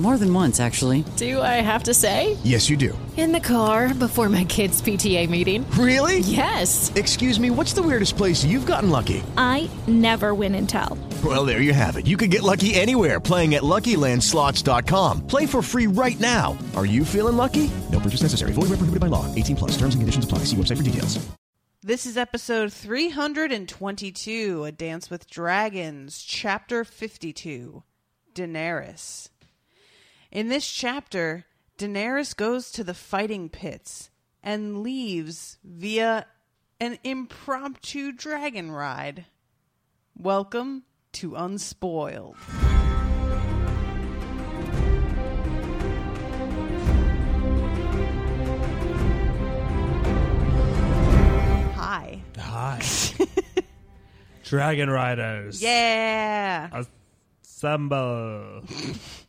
More than once, actually. Do I have to say? Yes, you do. In the car before my kids' PTA meeting. Really? Yes. Excuse me, what's the weirdest place you've gotten lucky? I never win and tell. Well, there you have it. You can get lucky anywhere playing at LuckyLandSlots.com. Play for free right now. Are you feeling lucky? No purchase necessary. Void where prohibited by law. 18 plus. Terms and conditions apply. See website for details. This is episode 322, A Dance with Dragons, chapter 52, Daenerys. In this chapter, Daenerys goes to the fighting pits and leaves via an impromptu dragon ride. Welcome to Unspoiled. Hi. Hi. Dragon Riders. Yeah. Assemble.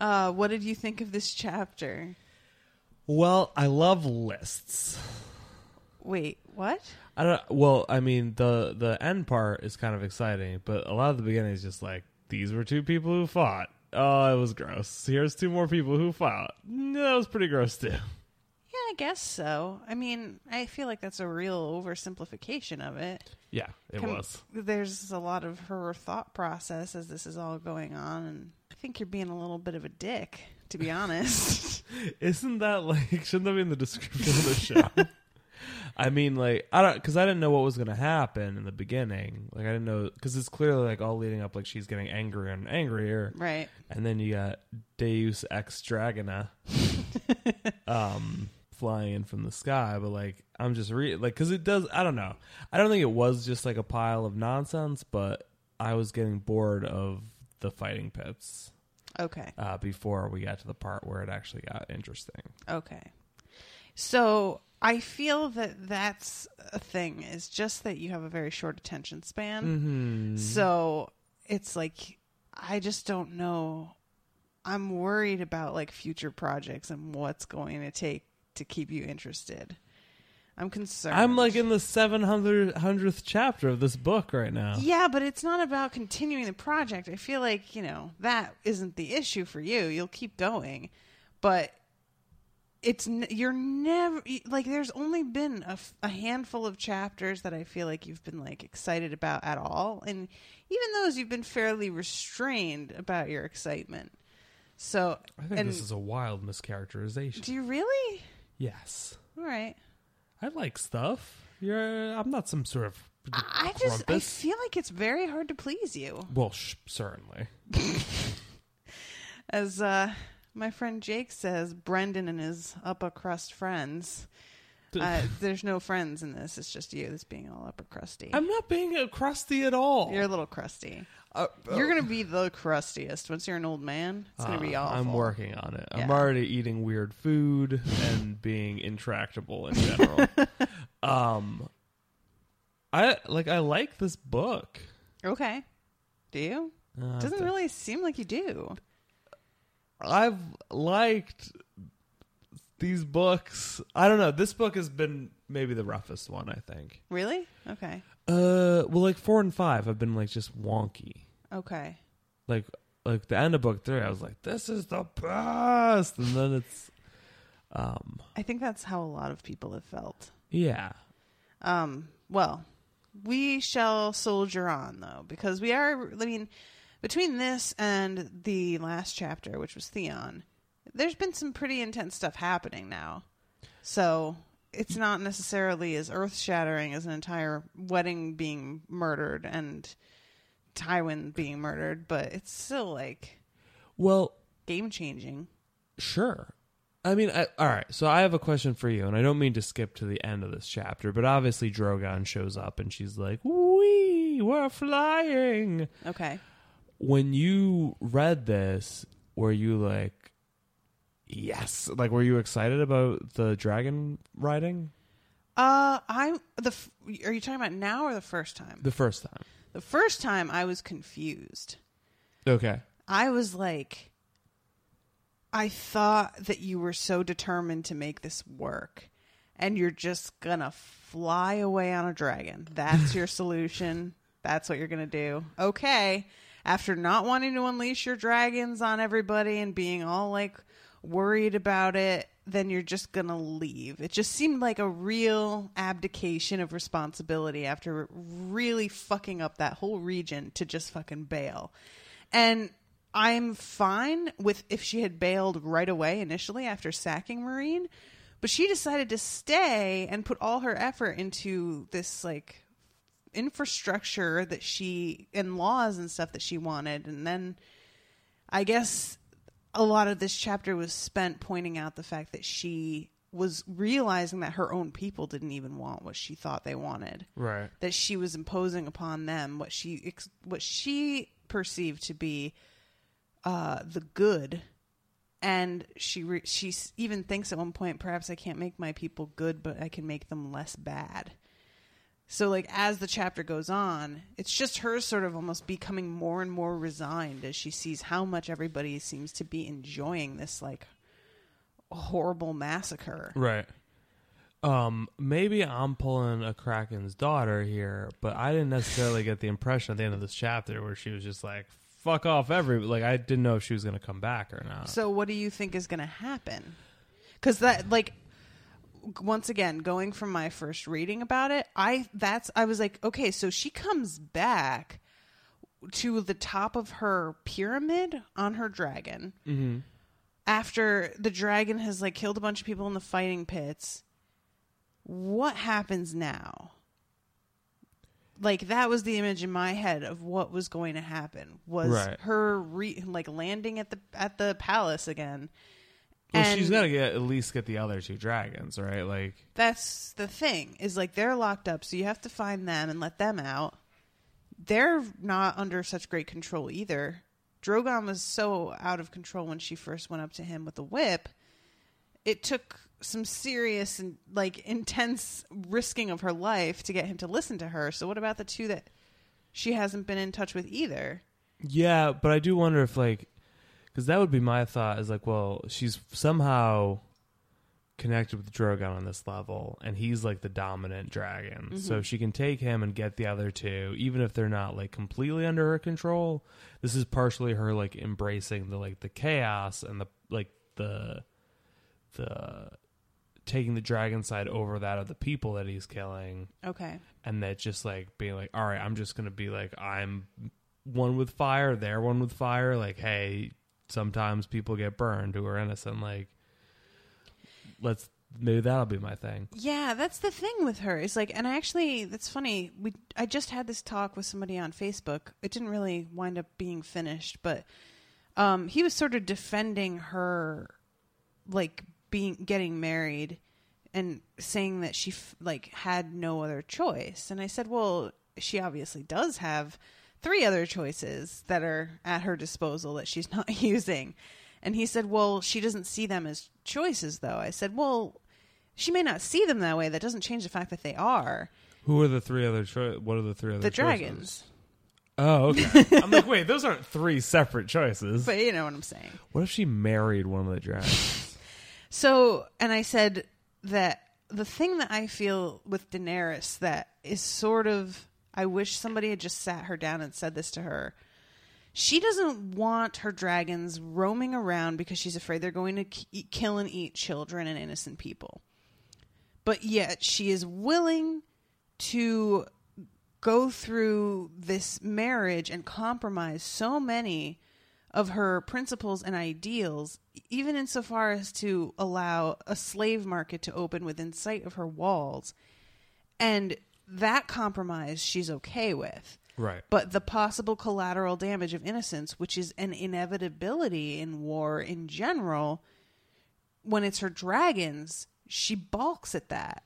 Uh, what did you think of this chapter? Well, I love lists. Wait, what? I don't. Well, I mean the the end part is kind of exciting, but a lot of the beginning is just like these were two people who fought. Oh, it was gross. Here's two more people who fought. No, that was pretty gross too. Yeah, I guess so. I mean, I feel like that's a real oversimplification of it. Yeah, it Com- was. There's a lot of her thought process as this is all going on, and think you're being a little bit of a dick, to be honest. Isn't that like shouldn't that be in the description of the show? I mean, like I don't because I didn't know what was gonna happen in the beginning. Like I didn't know because it's clearly like all leading up. Like she's getting angrier and angrier, right. and then you got Deus Ex Dragona, um, flying in from the sky. But like I'm just re like because it does. I don't know. I don't think it was just like a pile of nonsense, but I was getting bored of the fighting pits Okay. uh, before we got to the part where it actually got interesting. Okay. So I feel that that's a thing. Is just that you have a very short attention span. Mm-hmm. So it's like I just don't know. I'm worried about like future projects and what's going to take to keep you interested. I'm concerned. I'm like in the 700th chapter of this book right now. Yeah, but it's not about continuing the project. I feel like, you know, that isn't the issue for you. You'll keep going. But it's you're never like there's only been a handful of chapters that I feel like you've been like excited about at all and even those you've been fairly restrained about your excitement. So I think and this is a wild mischaracterization. do you really? yes. All right. I like stuff. You're I'm not some sort of I just I grumpus. feel like it's very hard to please you. well, sh- certainly. As uh, my friend Jake says, Brendan and his upper crust friends. Uh, there's no friends in this. It's just you that's being all upper crusty. I'm not being a crusty at all. You're a little crusty. Uh, You're gonna be the crustiest once you're an old man. It's gonna be uh, awful. I'm working on it. I'm already eating weird food and being intractable in general. um I like I like this book. Okay. Do you? Uh, Doesn't really seem like you do. I've liked these books. I don't know. This book has been maybe the roughest one, I think. Really? Okay. Uh, well, like four and five have been like just wonky. Okay. Like, like the end of book three, I was like, "This is the best," and then it's, um, I think that's how a lot of people have felt. yeah, Um, well, we shall soldier on though, because we are. I mean, between this and the last chapter, which was Theon, there's been some pretty intense stuff happening now. So it's not necessarily as earth shattering as an entire wedding being murdered and Tywin being murdered, but it's still like Well, game changing. sure. I mean, I, all right. So I have a question for you, and I don't mean to skip to the end of this chapter, but obviously Drogon shows up, and she's like, "We we're flying." Okay. When you read this, were you like, "Yes"? Like, were you excited about the dragon riding Uh, I'm the. f- Are you talking about now or the first time? the first time? The first time I was confused. Okay. I was like, I thought that you were so determined to make this work, and you're just gonna fly away on a dragon. That's your solution. That's what you're gonna do. Okay. After not wanting to unleash your dragons on everybody and being all like worried about it, then you're just gonna leave. It just seemed like a real abdication of responsibility after really fucking up that whole region to just fucking bail. And I'm fine with if she had bailed right away initially after sacking Meereen, but she decided to stay and put all her effort into this like infrastructure that she and laws and stuff that she wanted and then I guess a lot of this chapter was spent pointing out the fact that she was realizing that her own people didn't even want what she thought they wanted Right. that she was imposing upon them what she ex- what she perceived to be uh, the good, and she re- she even thinks at one point perhaps I can't make my people good, but I can make them less bad. So like as the chapter goes on, it's just her sort of almost becoming more and more resigned as she sees how much everybody seems to be enjoying this like horrible massacre. Right. Um, maybe I'm pulling a Kraken's daughter here, but I didn't necessarily get the impression at the end of this chapter where she was just like, fuck off every like I didn't know if she was gonna come back or not. So what do you think is going to happen? Cuz that like once again going from my first reading about it, I that's I was like, okay, so she comes back to the top of her pyramid on her dragon. Mhm. After the dragon has like killed a bunch of people in the fighting pits. What happens now? Like that was the image in my head of what was going to happen was Right. her re- like landing at the at the palace again. Well, and she's gotta get at least get the other two dragons, right? Like that's the thing is like they're locked up, so you have to find them and let them out. They're not under such great control either. Drogon was so out of control when she first went up to him with the whip. It took some serious and like intense risking of her life to get him to listen to her. So what about the two that she hasn't been in touch with either? Yeah, but I do wonder if like because that would be my thought is like, well, she's somehow connected with Drogon on this level, and he's like the dominant dragon. So Mhm. if she can take him and get the other two, even if they're not like completely under her control. This is partially her like embracing the like the chaos and the like the the taking the dragon side over that of the people that he's killing Okay. and that just like being like all right i'm just gonna be like i'm one with fire they're one with fire like hey sometimes people get burned who are innocent like let's maybe that'll be my thing Yeah, that's the thing with her. It's like, and I actually, that's funny. We I just had this talk with somebody on Facebook. It didn't really wind up being finished, but um, he was sort of defending her, like being getting married, and saying that she f- like had no other choice. And I said, well, she obviously does have three other choices that are at her disposal that she's not using. And he said, well, she doesn't see them as choices, though. I said, well, she may not see them that way. That doesn't change the fact that they are. who are the three other cho- what are the three other The choices? dragons. oh okay i'm like wait those aren't three separate choices But you know what I'm saying. what if she married one of the dragons So, and I said that the thing that I feel with Daenerys that is sort of, I wish somebody had just sat her down and said this to her. She doesn't want her dragons roaming around because she's afraid they're going to k- kill and eat children and innocent people. But yet she is willing to go through this marriage and compromise so many of her principles and ideals, even insofar as to allow a slave market to open within sight of her walls. And that compromise she's okay with. right But the possible collateral damage of innocence, which is an inevitability in war in general, when it's her dragons, she balks at that.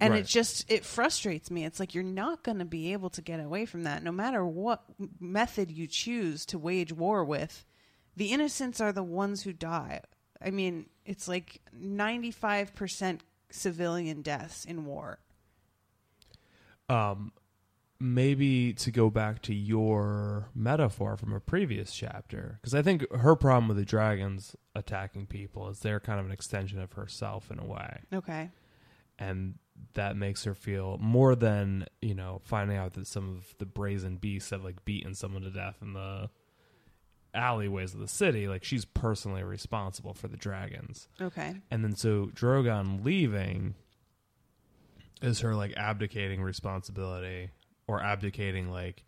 And it just it frustrates me. It's like you're not going to be able to get away from that no matter what method you choose to wage war with. The innocents are the ones who die. I mean, it's like 95% civilian deaths in war. Um maybe to go back to your metaphor from a previous chapter because i think her problem with the dragons attacking people is they're kind of an extension of herself in a way Okay. and that makes her feel more than you know finding out that some of the brazen beasts have like beaten someone to death in the alleyways of the city like she's personally responsible for the dragons Okay. and then so Drogon leaving is her like abdicating responsibility or abdicating like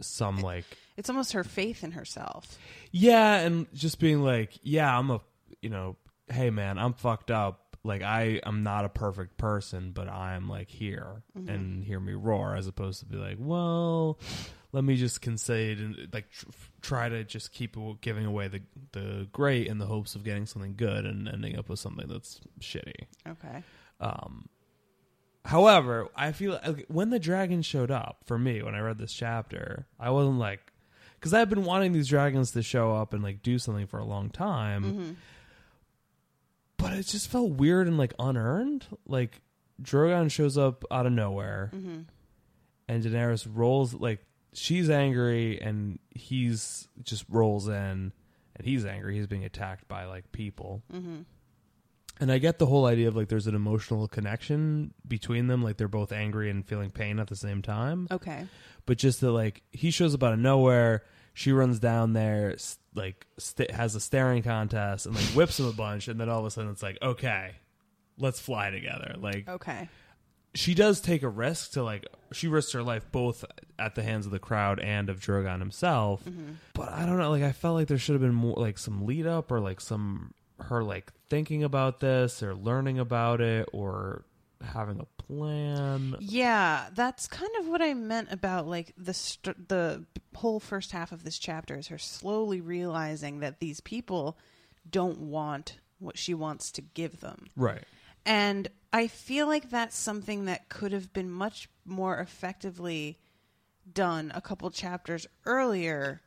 some like It's almost her faith in herself. yeah and just being like yeah I'm a you know hey man I'm fucked up like I I'm not a perfect person but I'm like here mm-hmm. and hear me roar as opposed to be like well let me just concede and like tr- try to just keep giving away the the great in the hopes of getting something good and ending up with something that's shitty. Okay. Um, however, I feel like when the dragon showed up for me when I read this chapter, I wasn't like because I've been wanting these dragons to show up and like do something for a long time, mm-hmm. but it just felt weird and like unearned. Like Drogon shows up out of nowhere, mm-hmm. and Daenerys rolls like she's angry, and he's just rolls in, and he's angry. He's being attacked by like people. Mm-hmm. And I get the whole idea of like there's an emotional connection between them, like they're both angry and feeling pain at the same time. Okay. But just that like he shows up out of nowhere, she runs down there, s- like st- has a staring contest and like whips him a bunch, and then all of a sudden it's like okay, let's fly together. Like Okay. she does take a risk to like she risks her life both at the hands of the crowd and of Drogon himself. Mm-hmm. But I don't know, like I felt like there should have been more like some lead up or like some her like thinking about this or learning about it or having a plan. Yeah, that's kind of what I meant about like the st- the whole first half of this chapter is her slowly realizing that these people don't want what she wants to give them. Right. And I feel like that's something that could have been much more effectively done a couple chapters earlier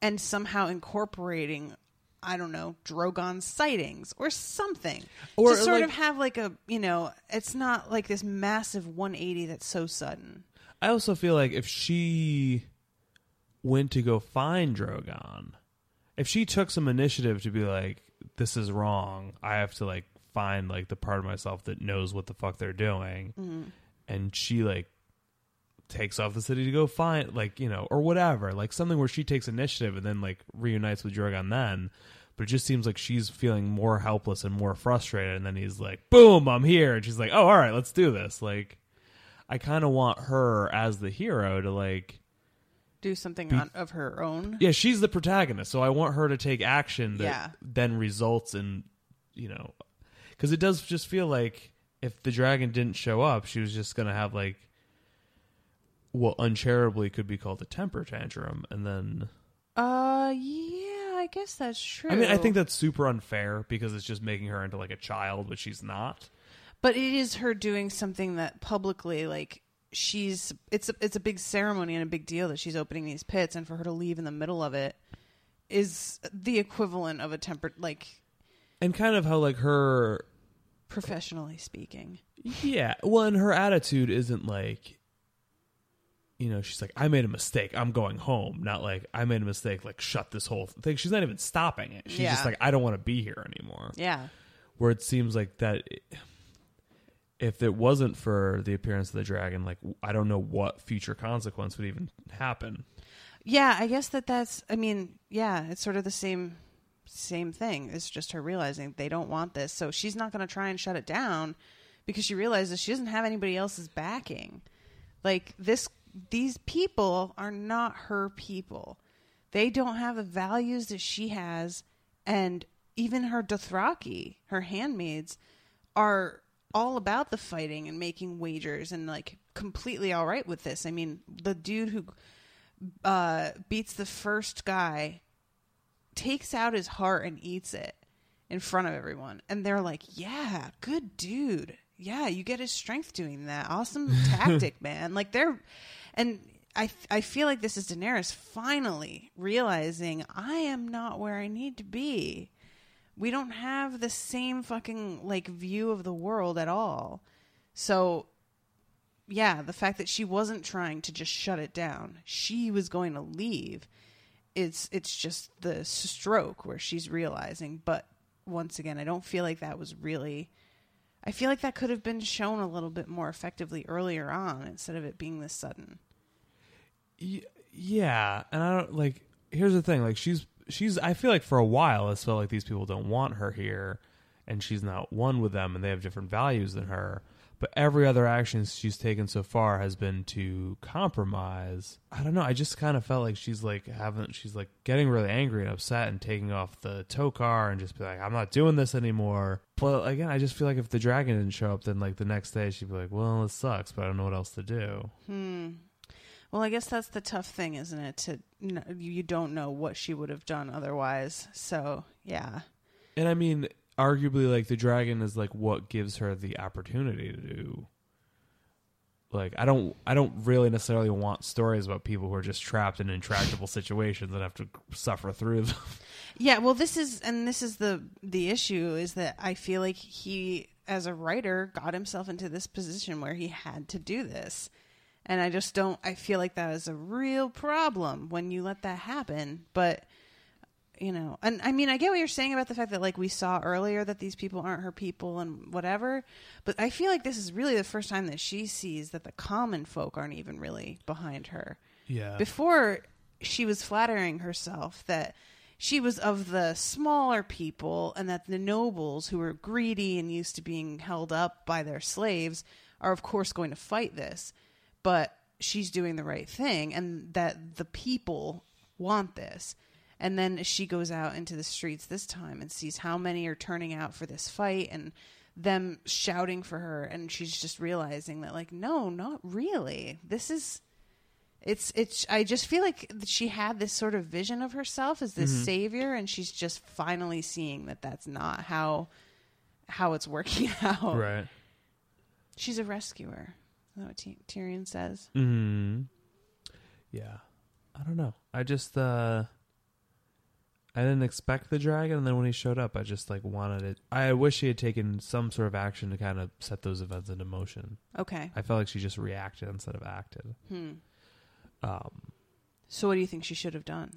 and somehow incorporating I don't know, Drogon sightings or something. Or, to sort like- of have like a, you know, it's not like this massive 180 that's so sudden. I also feel like if she went to go find Drogon, if she took some initiative to be like, this is wrong, I have to like find like the part of myself that knows what the fuck they're doing, mm-hmm. and she like takes off the city to go find like you know or whatever like something where she takes initiative and then like reunites with Drogon then but it just seems like she's feeling more helpless and more frustrated and then he's like boom I'm here and she's like oh all right let's do this like I kind of want her as the hero to like Do something on, of her own. yeah she's the protagonist so I want her to take action that Yeah. then results in you know because it does just feel like if the dragon didn't show up she was just gonna have like what uncharitably could be called a temper tantrum and then Uh, yeah, I guess that's true. I mean I think that's super unfair because it's just making her into like a child but she's not but it is her doing something that publicly, like, she's it's a, it's a big ceremony and a big deal that she's opening these pits, and for her to leave in the middle of it is the equivalent of a temper, like and kind of how like her professionally speaking. Yeah. Well, and her attitude isn't like, you know, she's like, I made a mistake. I'm going home. Not like, I made a mistake. Like, shut this whole thing. She's not even stopping it. She's just like, I don't want to be here anymore. Yeah, Where it seems like that, if it wasn't for the appearance of the dragon, like, I don't know what future consequence would even happen. yeah. I guess that that's. I mean, yeah, it's sort of the same same thing. It's just her realizing they don't want this, so she's not going to try and shut it down because she realizes she doesn't have anybody else's backing. Like this, these people are not her people. They don't have the values that she has, and even her Dothraki, her handmaids, are all about the fighting and making wagers and like completely all right with this. I mean, the dude who uh, beats the first guy takes out his heart and eats it in front of everyone. And they're like, yeah, good dude. Yeah, you get his strength doing that. Awesome tactic, man. Like they're, and I, I feel like this is Daenerys finally realizing I am not where I need to be. We don't have the same fucking like view of the world at all. So yeah, the fact that she wasn't trying to just shut it down, she was going to leave. It's it's just the stroke where she's realizing. But once again, I don't feel like that was really. I feel like that could have been shown a little bit more effectively earlier on instead of it being this sudden. Y- yeah, and I don't like. Here's the thing: like she's she's. I feel like for a while, it's felt like these people don't want her here, and she's not one with them, and they have different values than her. But every other action she's taken so far has been to compromise. I don't know. I just kind of felt like she's like having. She's like getting really angry and upset and taking off the tokar and just be like, "I'm not doing this anymore." But again, I just feel like if the dragon didn't show up, then like the next day she'd be like, "Well, this sucks, but I don't know what else to do." Hmm. Well, I guess that's the tough thing, isn't it? To you don't know what she would have done otherwise. So yeah, And I mean, arguably, like the dragon is like what gives her the opportunity to do. Like I don't, I don't really necessarily want stories about people who are just trapped in intractable situations and have to suffer through them. yeah. Well, this is and this is the the issue is that I feel like he, as a writer, got himself into this position where he had to do this, and I just don't. I feel like that is a real problem when you let that happen, but. You know, and I mean, I get what you're saying about the fact that, like, we saw earlier that these people aren't her people and whatever, but I feel like this is really the first time that she sees that the common folk aren't even really behind her. Yeah. Before, she was flattering herself that she was of the smaller people and that the nobles who were greedy and used to being held up by their slaves are, of course, going to fight this. But she's doing the right thing and that the people want this. And then she goes out into the streets this time and sees how many are turning out for this fight and them shouting for her. And she's just realizing that, like, no, not really. This is. It's it's. I just feel like she had this sort of vision of herself as this Mhm. savior, and she's just finally seeing that that's not how how it's working out. Right. She's a rescuer. Is that what Ty- Tyrion says? Hmm. Yeah. I don't know. I just uh I didn't expect the dragon and then when he showed up I just like wanted it I wish he had taken some sort of action to kind of set those events into motion. Okay. I felt like she just reacted instead of acted. Hmm. Um So, what do you think she should have done?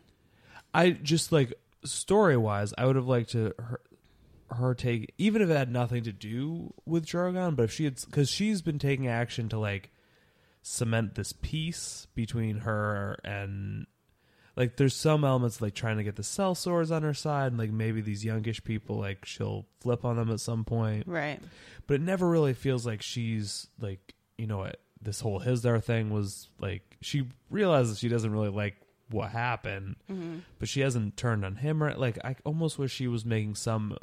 I just like story wise, I would have liked to her, her take even if it had nothing to do with Drogon, but if she had because she's been taking action to like cement this peace between her and like there's some elements like trying to get the sellswords on her side and like maybe these youngish people like she'll flip on them at some point Right. but it never really feels like she's like you know what this whole Hizdar thing was like she realizes she doesn't really like what happened Mhm. but she hasn't turned on him right like I almost wish she was making some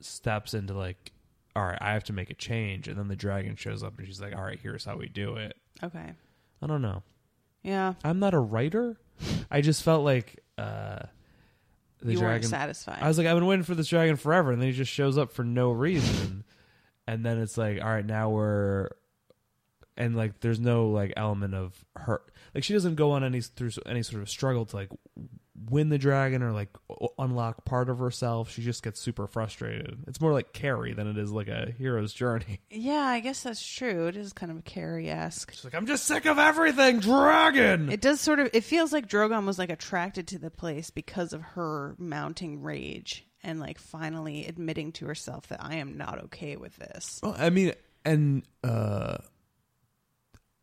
steps into like all right I have to make a change and then the dragon shows up and she's like all right here's how we do it Okay. I don't know Yeah. I'm not a writer I just felt like uh the You weren't dragon satisfied. I was like I've been waiting for this dragon forever and then he just shows up for no reason and then it's like all right now we're and like there's no like element of her like she doesn't go on any through any sort of struggle to like win the dragon or like unlock part of herself she just gets super frustrated it's more like carrie than it is like a hero's journey Yeah, I guess that's true. It is kind of Carrie esque. She's like, I'm just sick of everything, dragon. It does sort of. It feels like Drogon was like attracted to the place because of her mounting rage and like finally admitting to herself that I am not okay with this. Well, I mean, and uh,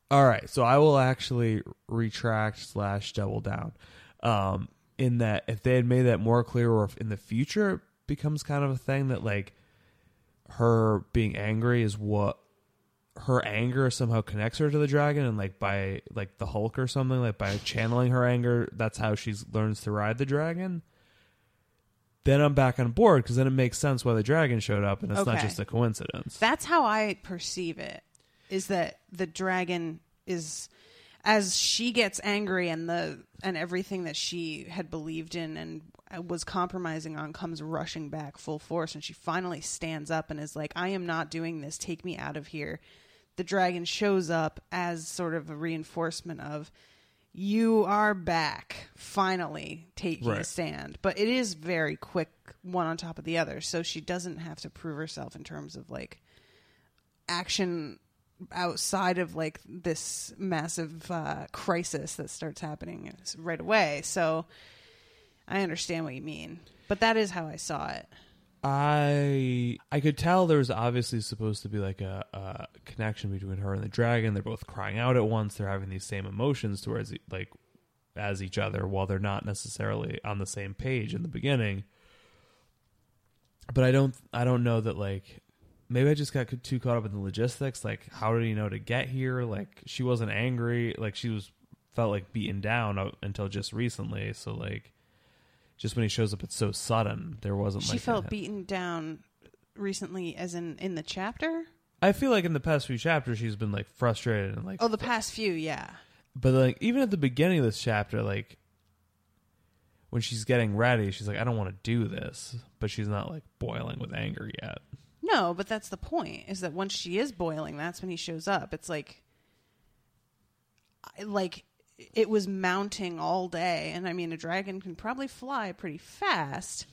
all right. So I will actually retract slash double down. Um, in that, if they had made that more clear, or if in the future it becomes kind of a thing that like her being angry is what her anger somehow connects her to the dragon, and like by like the Hulk or something, like by channeling her anger, that's how she learns to ride the dragon. Then I'm back on board because then it makes sense why the dragon showed up, and it's not just a coincidence. That's how I perceive it. Is that the dragon is as she gets angry and the and everything that she had believed in and uh, was compromising on comes rushing back full force and she finally stands up and is like I am not doing this. Take me out of here. The dragon shows up as sort of a reinforcement of you are back. Finally taking a stand. But it is very quick one on top of the other. So she doesn't have to prove herself in terms of like action outside of like this massive uh, crisis that starts happening right away. So I understand what you mean, but that is how I saw it. I I could tell there was obviously supposed to be like a, a connection between her and the dragon. They're both crying out at once. They're having these same emotions towards like as each other, while they're not necessarily on the same page in the beginning. But I don't I don't know that like maybe I just got too caught up in the logistics. Like how did he know to get here? Like she wasn't angry. Like she was felt like beaten down uh, until just recently. So like just when he shows up, it's so sudden. There wasn't She like felt beaten down recently, as in in the chapter. I feel like in the past few chapters she's been like frustrated and like Oh, the past few, yeah. but like even at the beginning of this chapter like when she's getting ready she's like I don't want to do this but she's not like boiling with anger yet. No, but that's the point. Is that once she is boiling, that's when he shows up. It's like, like it was mounting all day, and I mean, a dragon can probably fly pretty fast.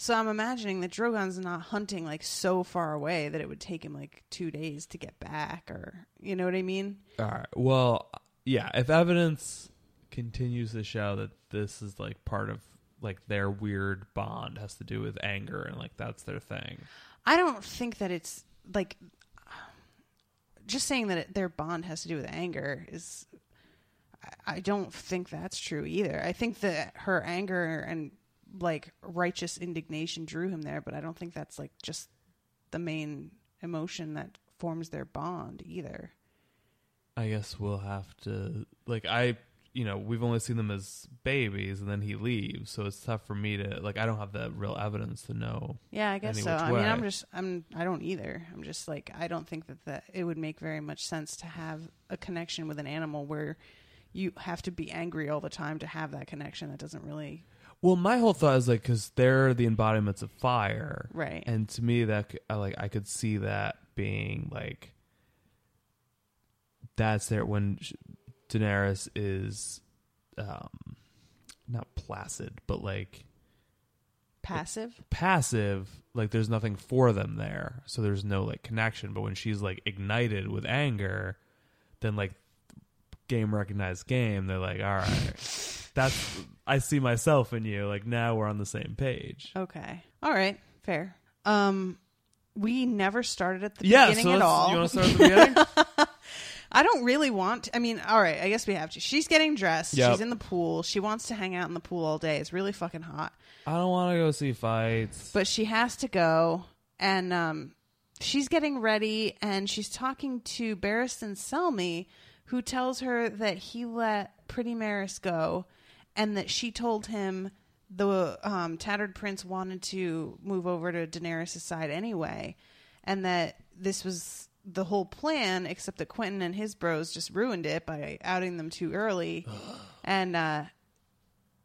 So I'm imagining that Drogon's not hunting like so far away that it would take him like two days to get back, or you know what I mean? All right. Well, yeah, if evidence continues to show that this is like part of like their weird bond has to do with anger and like that's their thing. I don't think that it's like just saying that their bond has to do with anger is. I don't think that's true either. I think that her anger and like righteous indignation drew him there, but I don't think that's like just the main emotion that forms their bond either. I guess we'll have to like I you know we've only seen them as babies and then he leaves so it's tough for me to like I don't have the real evidence to know. Yeah, I guess so. I mean, I'm just I'm I don't either. I'm just like I don't think that that it would make very much sense to have a connection with an animal where you have to be angry all the time to have that connection. That doesn't really Well, my whole thought is like because they're the embodiments of fire, Right. And to me, that I like I could see that being like that's there when Daenerys is um not placid, but like passive. passive. Like there's nothing for them there, so there's no like connection. But when she's like ignited with anger, then like game recognized game. They're like, all right, that's I see myself in you. Like now we're on the same page. Okay. All right. Fair. Um, we never started at the Yeah, beginning so at all. you wanna start at the beginning? I don't really want. To, I mean, all right. I guess we have to. She's getting dressed. Yep. She's in the pool. She wants to hang out in the pool all day. It's really fucking hot. I don't want to go see fights. but she has to go and um she's getting ready and she's talking to Barristan Selmy who tells her that he let Pretty Meris go and that she told him the um, tattered prince wanted to move over to Daenerys' side anyway and that this was the whole plan except that Quentyn and his bros just ruined it by outing them too early and uh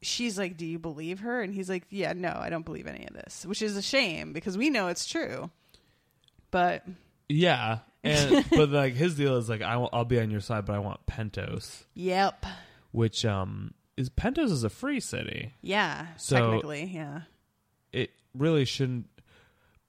she's like, "Do you believe her?" And he's like, "Yeah, no, I don't believe any of this," which is a shame because we know it's true. But Yeah, and but like his deal is like I I'll be on your side, but I want Pentos, yep, which um is Pentos is a free city. yeah, So- technically, yeah, It really shouldn't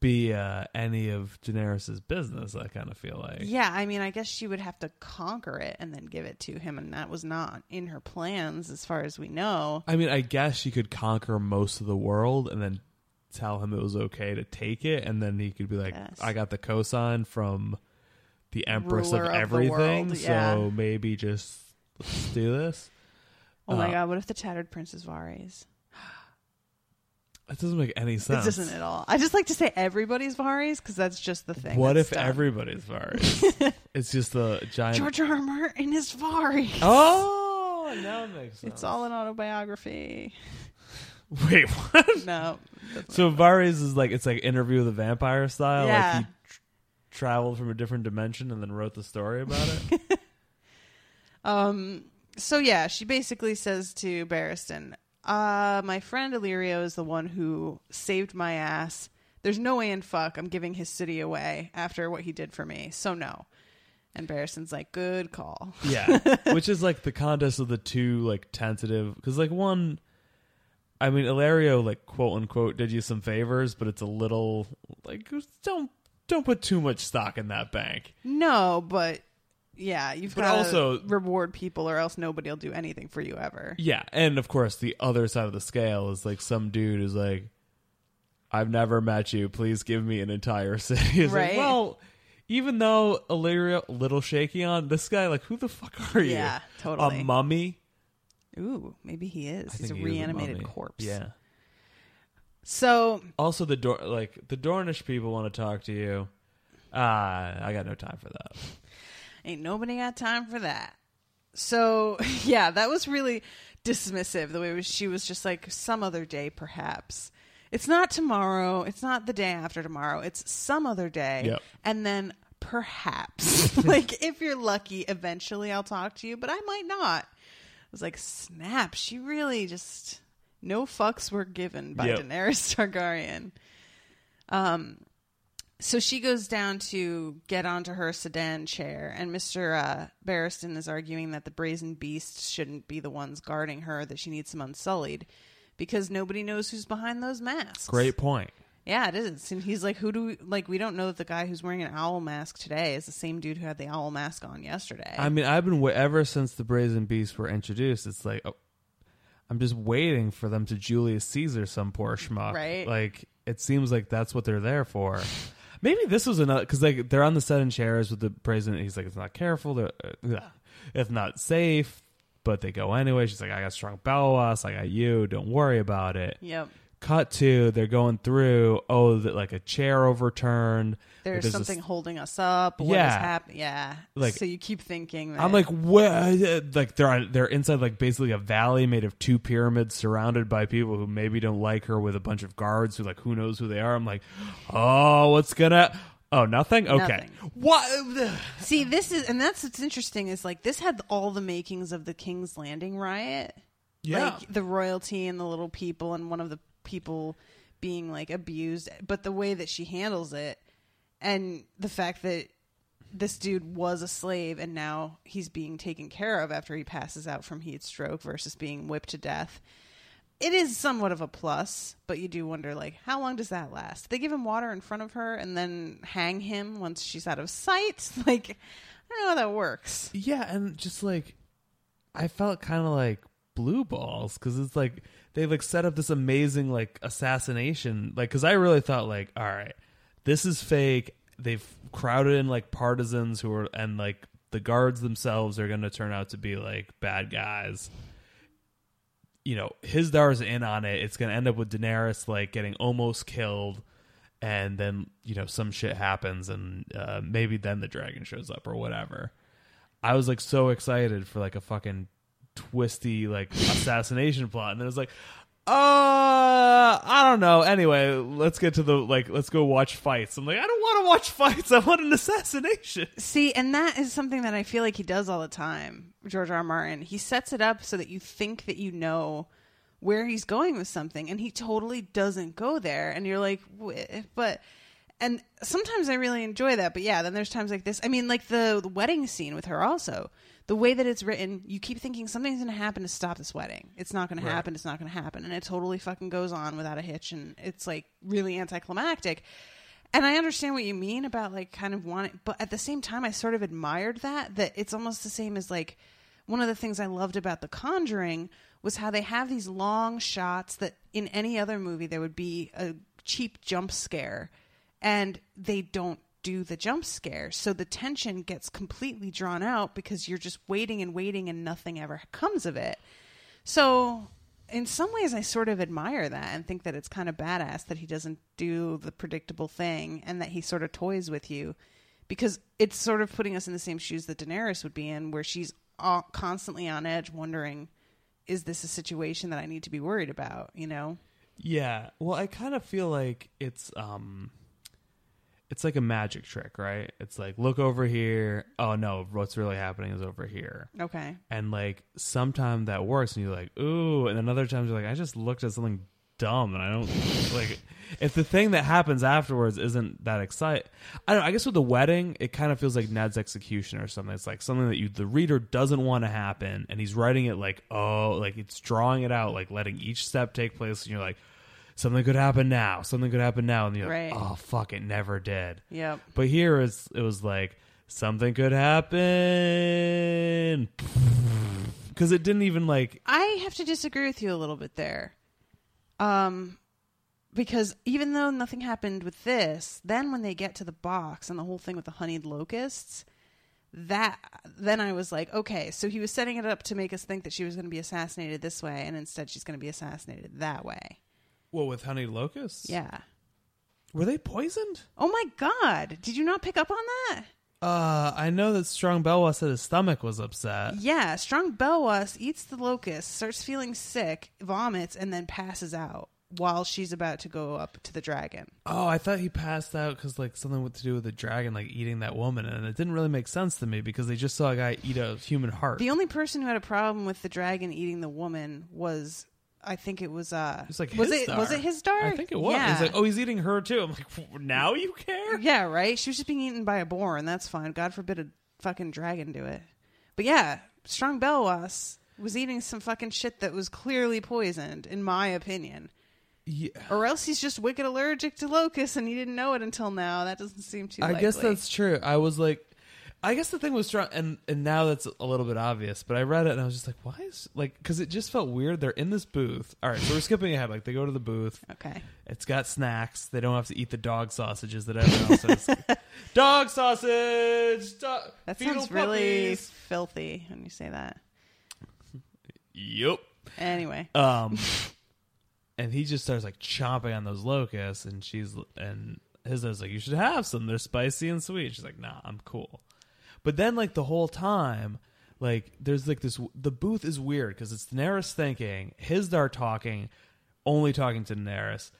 be uh, any of Daenerys's business. I kind of feel like. yeah. I mean, I guess she would have to conquer it and then give it to him, and that was not in her plans, as far as we know. I mean, I guess she could conquer most of the world and then tell him it was okay to take it, and then he could be like, Yes. "I got the cosign from the Empress Ruler of everything, yeah. so maybe just let's do this." Oh my Uh, god, what if the tattered prince is Varys? That doesn't make any sense. It doesn't at all. I just like to say everybody's Varys because that's just the thing. What if done. everybody's Varys? it's just a giant. George R. R. Martin is Varys? Oh, now it makes sense. It's all an autobiography. Wait, what? No. So Varys is like it's like interview with a vampire style. Yeah. Like he tr- traveled from a different dimension and then wrote the story about it. Um, so yeah, she basically says to Barristan, uh, my friend Illyrio is the one who saved my ass. There's no way in fuck I'm giving his city away after what he did for me. So no. And Barristan's like, good call. Yeah, which is like the contest of the two like tentative because like one, I mean, Illyrio like quote unquote did you some favors, but it's a little like don't don't put too much stock in that bank. No, but yeah, you've got to also- reward people, or else nobody will do anything for you ever. Yeah, and of course the other side of the scale is like some dude who's like, I've never met you. Please give me an entire city. It's Right. Like, well, even though Illyrio a little shaky on this guy, like who the fuck are you? Yeah, totally. A mummy. Ooh, maybe he is. I He's a he reanimated mummy. corpse. Yeah. So Also, the door like the Dornish people want to talk to you. Ah, I got no time for that. Ain't nobody got time for that. So yeah, that was really dismissive. The way was, she was just like some other day, perhaps. It's not tomorrow. It's not the day after tomorrow. It's some other day, Yep. and then perhaps, like if you're lucky, eventually I'll talk to you, but I might not. I was like, snap. She really just no fucks were given by Yep. Daenerys Targaryen. Um, so she goes down to get onto her sedan chair, and Mr. Uh, Barristan is arguing that the brazen beasts shouldn't be the ones guarding her, that she needs some unsullied, because nobody knows who's behind those masks. Great point. Yeah, it is. And he's like, who do we, like, we don't know that the guy who's wearing an owl mask today is the same dude who had the owl mask on yesterday. I mean, I've been ever since the Brazen Beasts were introduced. It's like oh, I'm just waiting for them to Julius Caesar some poor schmuck. Right. Like it seems like that's what they're there for. Maybe this was another because like they're on the sedan chairs with the president. He's like, it's not careful. Uh, it's not safe. But they go anyway. She's like, I got strong Belwas. I got you. Don't worry about it. yep. Cut to they're going through. Oh, that like a chair overturned. There's, Like, something this- holding us up. What Yeah. is happening? Yeah. Like- so you keep thinking that. I'm like, what? Like they're they're inside like basically a valley made of two pyramids, surrounded by people who maybe don't like her, with a bunch of guards who like who knows who they are. I'm like, oh, what's gonna? Oh, nothing. Okay, Nothing. what? See, this is, and that's what's interesting is like this had all the makings of the King's Landing riot. Yeah. Like the royalty and the little people, and one of the people being like abused, but the way that she handles it, and the fact that this dude was a slave and now he's being taken care of after he passes out from heat stroke versus being whipped to death. It is somewhat of a plus, but you do wonder like how long does that last? They give him water in front of her and then hang him once she's out of sight. Like I don't know how that works. Yeah, and just like I felt kind of like blue balls because it's like they like set up this amazing like assassination. Like, because I really thought like, all right, this is fake. They've crowded in like partisans who are and like the guards themselves are going to turn out to be like bad guys. You know, Hizdar's in on it. It's going to end up with Daenerys like getting almost killed and then you know some shit happens and uh, maybe then the dragon shows up or whatever i was like so excited for like a fucking twisty like assassination plot and then it was like uh i don't know anyway let's get to the like let's go watch fights i'm like i don't want to watch fights i want an assassination See, and that is something that I feel like he does all the time, George R. R. Martin. He sets it up so that you think that you know where he's going with something, and he totally doesn't go there. And you're like, but. And sometimes I really enjoy that, but yeah, then there's times like this. I mean, like the, the wedding scene with her also. The way that it's written, you keep thinking something's going to happen to stop this wedding. It's not going to happen. It's not going to happen. And it totally fucking goes on without a hitch. And it's like really anticlimactic. And I understand what you mean about like kind of wanting, but at the same time, I sort of admired that. That it's almost the same as like one of the things I loved about The Conjuring was how they have these long shots that in any other movie there would be a cheap jump scare, and they don't do the jump scare. So the tension gets completely drawn out because you're just waiting and waiting and nothing ever comes of it. So, in some ways, I sort of admire that and think that it's kind of badass that he doesn't do the predictable thing and that he sort of toys with you because it's sort of putting us in the same shoes that Daenerys would be in, where she's all, constantly on edge, wondering, is this a situation that I need to be worried about? You know? Yeah. Well, I kind of feel like it's um it's like a magic trick, right? It's like look over here. Oh no, what's really happening is over here. Okay. And like sometimes that works, and you're like, ooh, and then other times you're like, I just looked at something dumb, and I don't like. If the thing that happens afterwards isn't that excite, I don't. know, I guess with the wedding, it kind of feels like Ned's execution or something. It's like something that you the reader doesn't want to happen, and he's writing it like, oh, like it's drawing it out, like letting each step take place, and you're like. Something could happen now. Something could happen now, and you're Right. like, "Oh fuck, it never did." Yep. But here it's, it was like something could happen because it didn't even like I have to disagree with you a little bit there. Um because even though nothing happened with this, then when they get to the box and the whole thing with the honeyed locusts, that then I was like, okay, so he was setting it up to make us think that she was going to be assassinated this way and instead she's going to be assassinated that way. What with honey locusts. Yeah. were they poisoned? Oh my god, did you not pick up on that? Uh, I know that Strong Belwas said his stomach was upset. Yeah, Strong Belwas eats the locust, starts feeling sick, vomits, and then passes out while she's about to go up to the dragon. Oh, I thought he passed out because like something with to do with the dragon like eating that woman, and it didn't really make sense to me because they just saw a guy eat a human heart. The only person who had a problem with the dragon eating the woman was, I think it was, uh, It's like was his it star. was it Hizdar? I think it was. Yeah. He's like, oh, he's eating her too. I'm like, now you care? yeah, right. She was just being eaten by a boar, and that's fine. God forbid a fucking dragon do it. But yeah, Strong Belwas was eating some fucking shit that was clearly poisoned, in my opinion. Yeah. Or else he's just wicked allergic to locusts and he didn't know it until now. That doesn't seem too. I guess that's true. I was like, I guess the thing was strong, and and now that's a little bit obvious. But I read it and I was just like, why is like because it just felt weird. They're in this booth. All right, so we're skipping ahead. Like they go to the booth. okay. It's got snacks. They don't have to eat the dog sausages that everyone else has. dog sausage. That sounds really puppies. filthy when you say that. Yep. Anyway, Um, and he just starts like chomping on those locusts, and she's and his is like, "You should have some. They're spicy and sweet." She's like, "Nah, I'm cool." But then, like the whole time, like there's like this. The booth is weird because it's Daenerys thinking, Hizdar talking, only talking to Daenerys.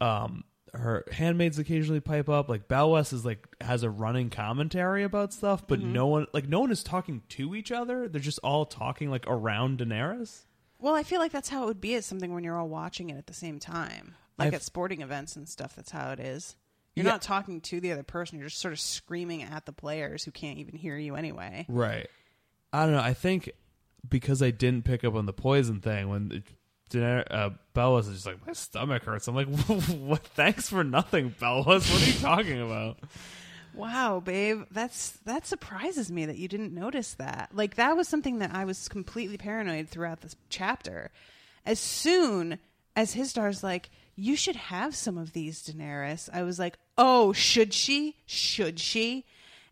Um, her handmaids occasionally pipe up. Like Belwas is like has a running commentary about stuff, but no one like no one is talking to each other. They're just all talking like around Daenerys. well, I feel like that's how it would be at something when you're all watching it at the same time, like I've- at sporting events and stuff. That's how it is. You're Yeah. not talking to the other person. You're just sort of screaming at the players who can't even hear you anyway. Right. I don't know. I think because I didn't pick up on the poison thing when Daener- uh, Belwas is just like my stomach hurts. I'm like, what? Thanks for nothing, Belwas. What are you talking about? Wow, babe, that's that surprises me that you didn't notice that. Like that was something that I was completely paranoid throughout this chapter. As soon as Hizdar's like, "You should have some of these, Daenerys," I was like, "Oh, should she? Should she?"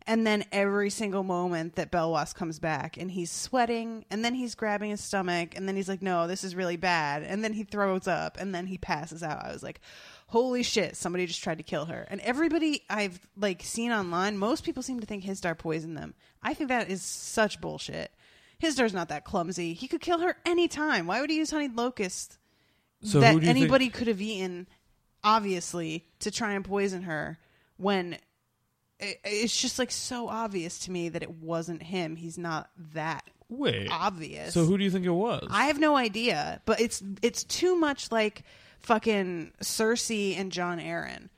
And then every single moment that Belwas comes back and he's sweating and then he's grabbing his stomach and then he's like, no, this is really bad. And then he throws up and then he passes out. I was like, holy shit, somebody just tried to kill her. And everybody I've like seen online, most people seem to think Hizdar poisoned them. I think that is such bullshit. Hizdar's not that clumsy. He could kill her anytime. Why would he use honeyed locust So that you think- anybody could have eaten, obviously, to try and poison her when it, it's just like so obvious to me that it wasn't him. He's not that Wait. obvious. So who do you think it was? I have no idea, but it's it's too much like fucking Cersei and Jon Arryn.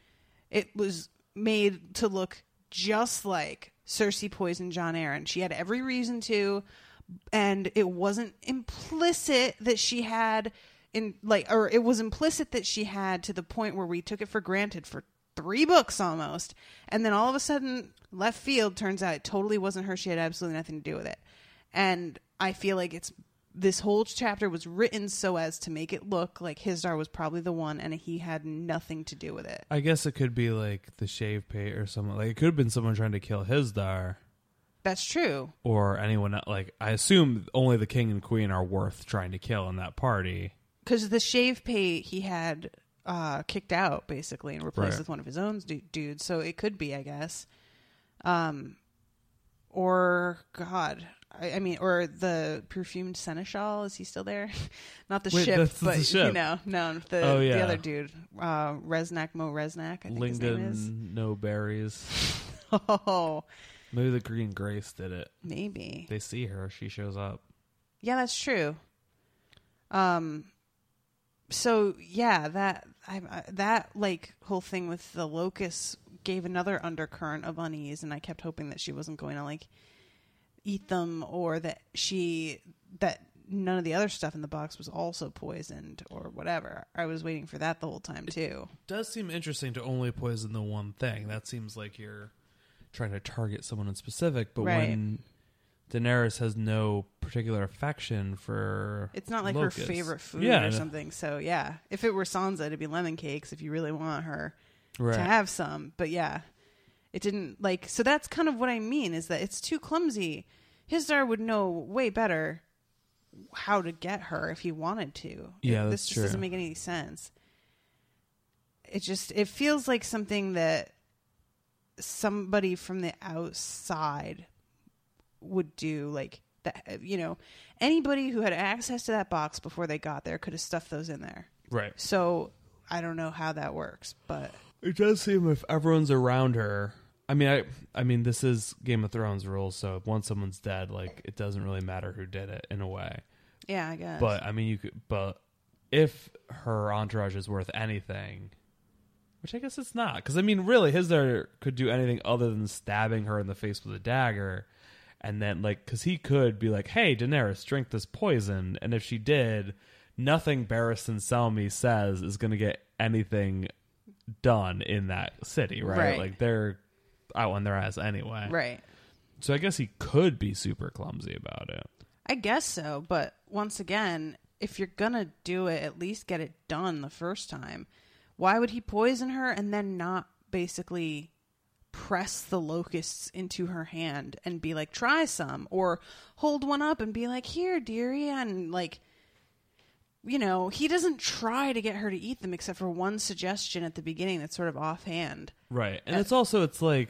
It was made to look just like Cersei poisoned Jon Arryn. She had every reason to, and it wasn't implicit that she had in like or it was implicit that she had to the point where we took it for granted for three books almost and then all of a sudden left field turns out it totally wasn't her she had absolutely nothing to do with it and i feel like it's this whole chapter was written so as to make it look like Hizdar was probably the one and he had nothing to do with it I guess it could be like the Shavepate or someone. Like it could have been someone trying to kill Hizdar that's true or anyone. Like I assume only the king and queen are worth trying to kill in that party. Because the Shavepate he had uh, kicked out basically and replaced Right. with one of his own du- dudes. So it could be, I guess. Um, or God, I, I mean, or the perfumed seneschal is he still there? Not the Wait, ship, that's the but you know, no, the Oh, the other dude, uh, Reznak Mo Reznak. I think his name is. No berries. Oh, Maybe the Green Grace did it. maybe. They see her, she shows up. Yeah, that's true. Um, so yeah, that I, I that like whole thing with the locusts gave another undercurrent of unease, and I kept hoping that she wasn't going to like eat them, or that she that none of the other stuff in the box was also poisoned or whatever. I was waiting for that the whole time too. does seem interesting to only poison the one thing. That seems like you're trying to target someone in specific, but Right. when Daenerys has no particular affection for It's not like locusts. her favorite food yeah, or something. So yeah, if it were Sansa, it'd be lemon cakes. If you really want her Right. to have some. But yeah, it didn't like. So that's kind of what I mean is that it's too clumsy. Hizdar would know way better how to get her if he wanted to. Yeah, this true. just doesn't make any sense. It just it feels like something that somebody from the outside would do like that uh, you know anybody who had access to that box before they got there could have stuffed those in there right. so i don't know how that works but It does seem if everyone's around her. I mean, I I mean, this is Game of Thrones rules, so once someone's dead, like it doesn't really matter who did it in a way. yeah i guess But I mean, you could. But if her entourage is worth anything, which I guess it's not, because I mean, really, Hizdar could do anything other than stabbing her in the face with a dagger, and then like, because he could be like, "Hey, Daenerys, drink this poison," and if she did, nothing Barristan Selmy says is going to get anything done in that city, right? Right. Like they're out on their ass anyway, right So I guess he could be super clumsy about it. i guess so but once again if you're gonna do it at least get it done the first time why would he poison her and then not basically press the locusts into her hand and be like try some or hold one up and be like here dearie and like you know he doesn't try to get her to eat them except for one suggestion at the beginning that's sort of offhand. Right. And uh, it's also it's like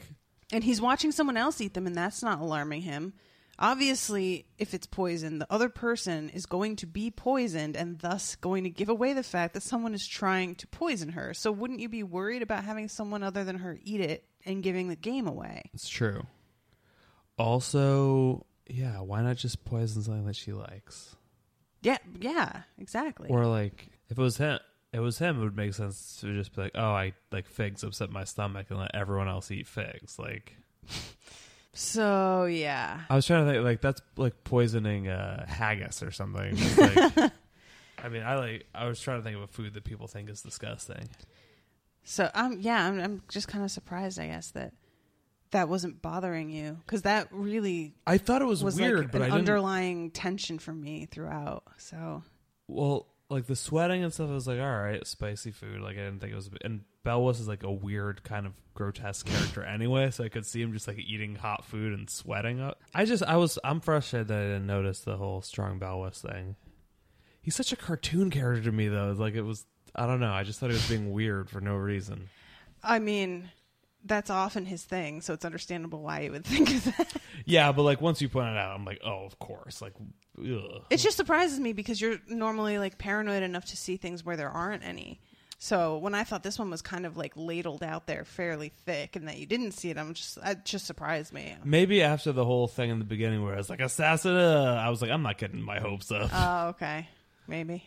and he's watching someone else eat them and that's not alarming him. Obviously if it's poison the other person is going to be poisoned and thus going to give away the fact that someone is trying to poison her. So wouldn't you be worried about having someone other than her eat it and giving the game away It's true. Also, yeah, why not just poison something that she likes? yeah yeah exactly Or like, if it was him, it was him. It would make sense to just be like, "Oh, I like figs upset my stomach," and let everyone else eat figs. Like, so yeah I was trying to think, like that's like poisoning uh, haggis or something. Like, I mean, I like. I was trying to think of a food that people think is disgusting. So um yeah i'm, I'm just kind of surprised i guess that that wasn't bothering you because that really I thought it was, was weird, like but an I didn't. underlying tension for me throughout so Well, like the sweating and stuff, I was like, all right, spicy food. Like I didn't think it was. And Belwas is like a weird kind of grotesque character anyway, so I could see him just like eating hot food and sweating up. I just, I was, I'm frustrated that I didn't notice the whole strong Belwas thing. He's such a cartoon character to me, though. Like it was, I don't know. I just thought he was being weird for no reason. I mean, that's often his thing, so it's understandable why you would think of that. Yeah, but like once you point it out, I'm like, oh, of course. Like, ugh. It just surprises me because you're normally like paranoid enough to see things where there aren't any. So when I thought this one was kind of like ladled out there fairly thick and that you didn't see it, I'm just it just surprised me. Maybe after the whole thing in the beginning where I was like, assassin, uh, I was like, I'm not getting my hopes up. Oh, okay. Maybe.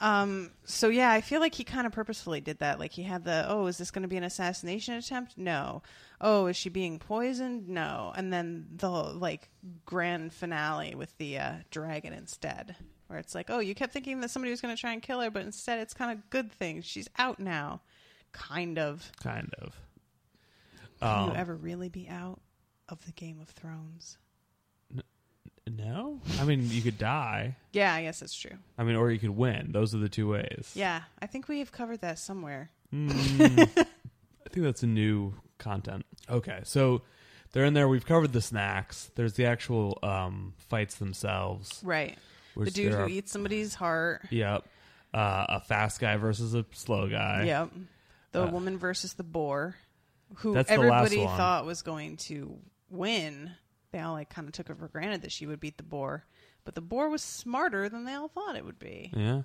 Um, so yeah, I feel like he kind of purposefully did that. Like he had the, oh, is this going to be an assassination attempt? No. Oh, is she being poisoned? No. And then the like grand finale with the uh, dragon instead, where it's like, oh, you kept thinking that somebody was going to try and kill her, but instead it's kind of good thing. She's out now, kind of. kind of. Can Um, you ever really be out of the Game of Thrones? No, I mean you could die. Yeah, I guess that's true. I mean, or you could win. Those are the two ways. Yeah, I think we have covered that somewhere. Mm, I think that's a new content. Okay, so they're in there. We've covered the snacks. There's the actual um, fights themselves. Right. The dude who are- eats somebody's heart. Yep. Uh, a fast guy versus a slow guy. Yep. The Uh, woman versus the boar, who That's the last everybody thought was going to win. They all like kind of took it for granted that she would beat the boar, but the boar was smarter than they all thought it would be. Yeah.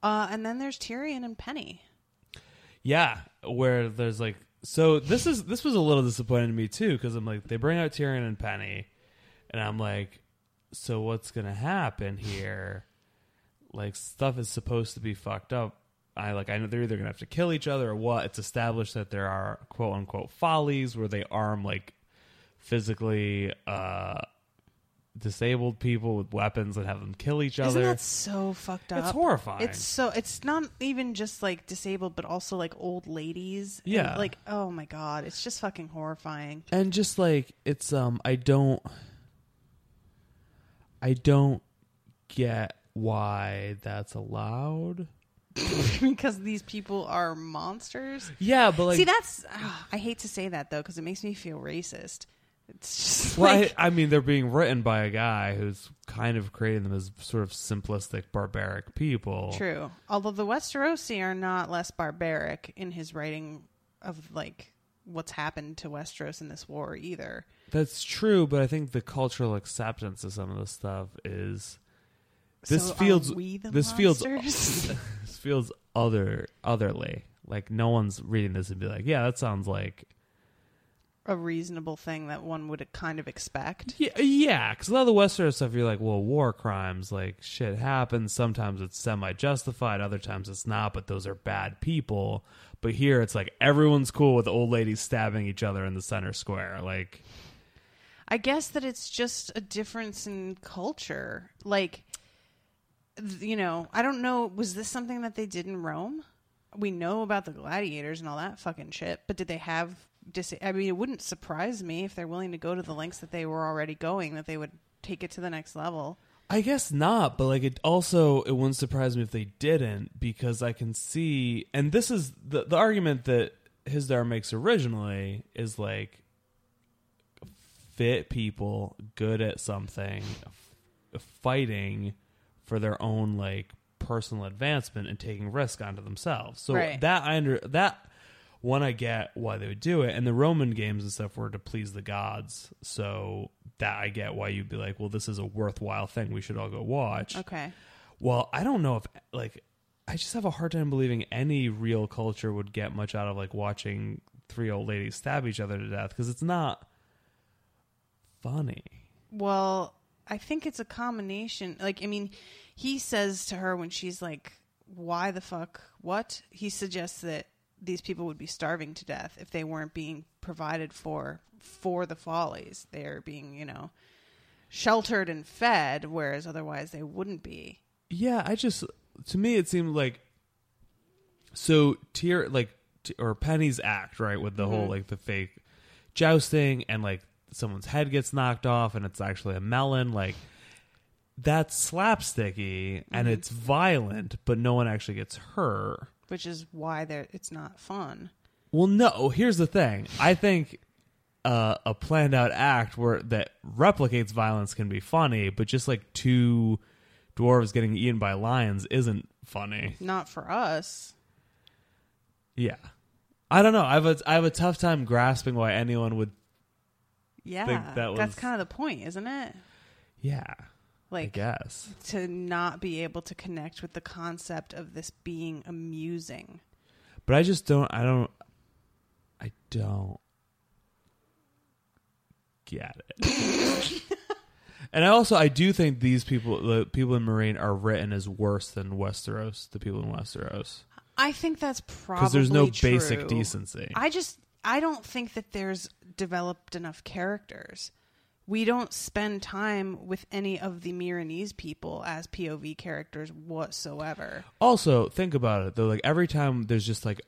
Uh, and then there's Tyrion and Penny. Yeah, where there's like so this is this was a little disappointing to me too because I'm like they bring out Tyrion and Penny, and I'm like, so what's gonna happen here? Like stuff is supposed to be fucked up. I like I know they're either gonna have to kill each other or what. It's established that there are quote unquote follies where they arm like physically uh disabled people with weapons and have them kill each Isn't other. that so fucked up? It's horrifying. It's so it's not even just like disabled, but also like old ladies. and, Yeah. like oh my god, it's just fucking horrifying. and just like it's um i don't i don't get why that's allowed because these people are monsters. yeah but like See, that's ah, I hate to say that though because it makes me feel racist. It's just well, like I, I mean they're being written by a guy who's kind of creating them as sort of simplistic barbaric people true. Although the Westerosi are not less barbaric in his writing of like what's happened to Westeros in this war either. that's true but i think the cultural acceptance of some of this stuff is this So feels this feels this feels other otherly like no one's reading this and be like yeah that sounds like a reasonable thing that one would kind of expect. Yeah, yeah. Because a lot of the Western stuff, you're like, well, war crimes, like shit happens. Sometimes it's semi-justified, other times it's not. But those are bad people. But here, it's like everyone's cool with old ladies stabbing each other in the center square. Like, I guess that it's just a difference in culture. Like, you know, I don't know. Was this something that they did in Rome? We know about the gladiators and all that fucking shit, but did they have? Dis- I mean, it wouldn't surprise me if they're willing to go to the lengths that they were already going, that they would take it to the next level. I guess not, but like it also it wouldn't surprise me if they didn't because I can see and this is the the argument that Hizdar makes originally is like fit people good at something f- fighting for their own like personal advancement and taking risk onto themselves. So Right. that I under that one I get why they would do it, and the Roman games and stuff were to please the gods. So that I get why you'd be like, well, this is a worthwhile thing. We should all go watch. Okay. Well, I don't know if like I just have a hard time believing any real culture would get much out of like watching three old ladies stab each other to death because it's not funny. Well, I think it's a combination. Like, I mean, he says to her when she's like, "Why the fuck? What?" He suggests that these people would be starving to death if they weren't being provided for for the follies. They are being, you know, sheltered and fed, whereas otherwise they wouldn't be. Yeah, I just to me it seemed like so tier like t- or Penny's act right with the whole mm-hmm. like the fake jousting and like someone's head gets knocked off and it's actually a melon like that's slapsticky and mm-hmm. it's violent but no one actually gets hurt. Which is why it's not fun. Well, no. Here's the thing. I think uh, a planned out act where that replicates violence can be funny, but just like two dwarves getting eaten by lions isn't funny. Not for us. Yeah, I don't know. I have a I have a tough time grasping why anyone would. Yeah, that was- that's kind of the point, isn't it? Yeah, Like guess. to not be able to connect with the concept of this being amusing. But I just don't. I don't. I don't get it. and I also I do think these people, the people in Meereen, are written as worse than Westeros. The people in Westeros. I think that's probably because there's no true. basic decency. I just I don't think that there's developed enough characters. We don't spend time with any of the Meereenese people as POV characters whatsoever. also, think about it though. Like every time there's just like,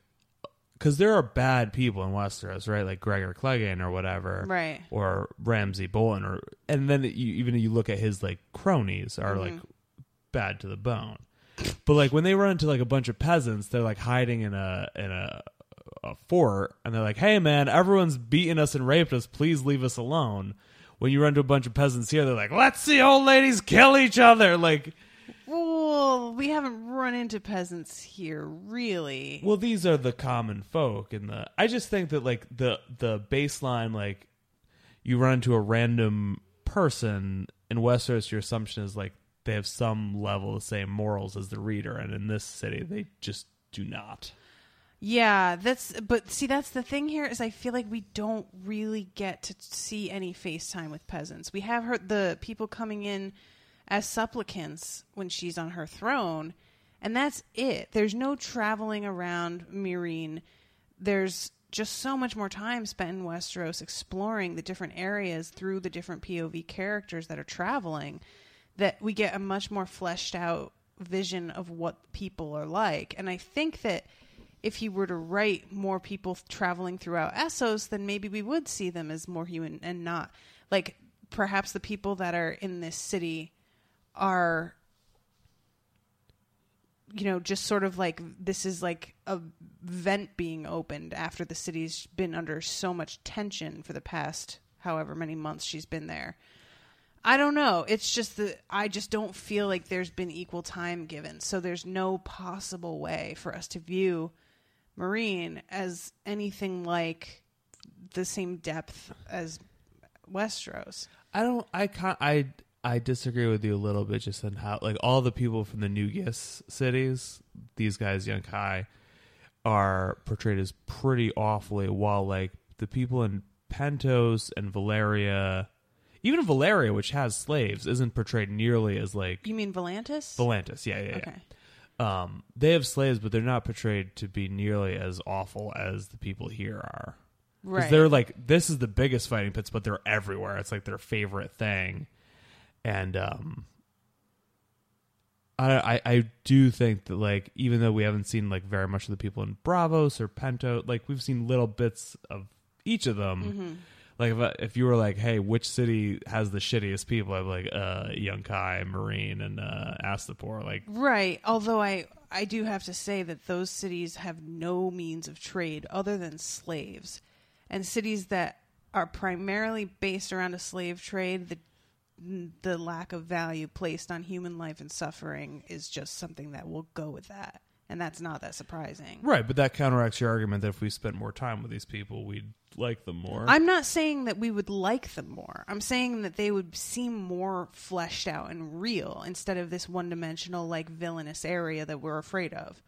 because there are bad people in Westeros, right? Like Gregor Clegane or whatever, Right. Or Ramsay Bolton, or and then you, even you look at his like cronies are mm-hmm. like bad to the bone. But like when they run into like a bunch of peasants, they're like hiding in a in a a fort, and they're like, "Hey man, everyone's beaten us and raped us. Please leave us alone." When you run to a bunch of peasants here, they're like, "Let's see old ladies kill each other." Like, Well, we haven't run into peasants here, really. well, these are the common folk, and the I just think that like the the baseline like you run into a random person in Westeros, your assumption is like they have some level of the same morals as the reader, and in this city, they just do not. Yeah, that's but see that's the thing here is I feel like we don't really get to see any FaceTime with peasants. We have her the people coming in as supplicants when she's on her throne, and that's it. There's no traveling around Meereen. There's just so much more time spent in Westeros exploring the different areas through the different POV characters that are traveling that we get a much more fleshed out vision of what people are like. And I think that if he were to write more people traveling throughout Essos, then maybe we would see them as more human and not like perhaps the people that are in this city are you know just sort of like this is like a vent being opened after the city's been under so much tension for the past however many months she's been there. I don't know. It's just that I just don't feel like there's been equal time given. So there's no possible way for us to view Meereen as anything like the same depth as Westeros. I don't. I can't. I I disagree with you a little bit, just in how like all the people from the New Ghis cities, these guys, Yunkai, are portrayed as pretty awfully, while like the people in Pentos and Valeria, even Valeria, which has slaves, isn't portrayed nearly as like You mean Volantis? Volantis. Yeah, yeah, yeah. Okay. Um, they have slaves, but they're not portrayed to be nearly as awful as the people here are. 'Cause Right. They're like this is the biggest fighting pits, but they're everywhere. It's like their favorite thing, and um, I, I I do think that like even though we haven't seen like very much of the people in Braavos or Pento, like we've seen little bits of each of them. Like if I, if you were like, hey, which city has the shittiest people? I'd be like, uh, Yunkai, Meereen, and uh, Astapor. Like Right. Although I I do have to say that those cities have no means of trade other than slaves. And cities that are primarily based around a slave trade, the the lack of value placed on human life and suffering is just something that will go with that. And that's not that surprising. Right, but that counteracts your argument that if we spent more time with these people, we'd like them more. I'm not saying that we would like them more. I'm saying that they would seem more fleshed out and real instead of this one dimensional, like villainous area that we're afraid of.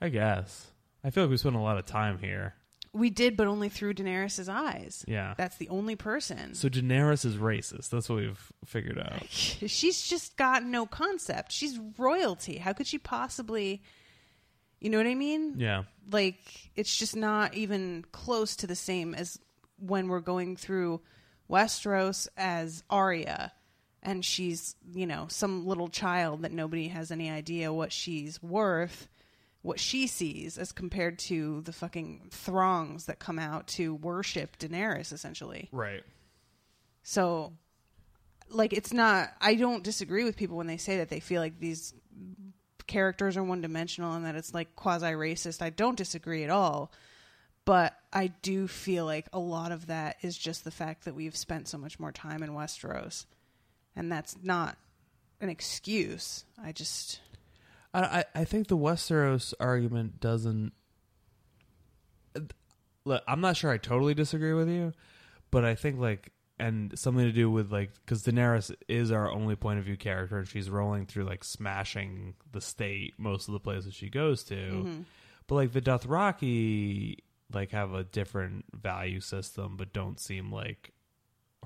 I guess. I feel like we spent a lot of time here. We did, but only through Daenerys' eyes. Yeah. That's the only person. So Daenerys is racist. That's what we've figured out. She's just got no concept. She's royalty. How could she possibly. You know what I mean? Yeah. Like, it's just not even close to the same as when we're going through Westeros as Arya. And she's, you know, some little child that nobody has any idea what she's worth, what she sees, as compared to the fucking throngs that come out to worship Daenerys, essentially. Right. So, like, it's not. I don't disagree with people when they say that they feel like these characters are one dimensional and that it's like quasi racist. I don't disagree at all. But I do feel like a lot of that is just the fact that we've spent so much more time in Westeros. And that's not an excuse. I just. I, I think the Westeros argument doesn't. Look, I'm not sure I totally disagree with you, but I think like and something to do with like because Daenerys is our only point of view character, and she's rolling through like smashing the state most of the places she goes to. Mm-hmm. But like the Dothraki, like have a different value system, but don't seem like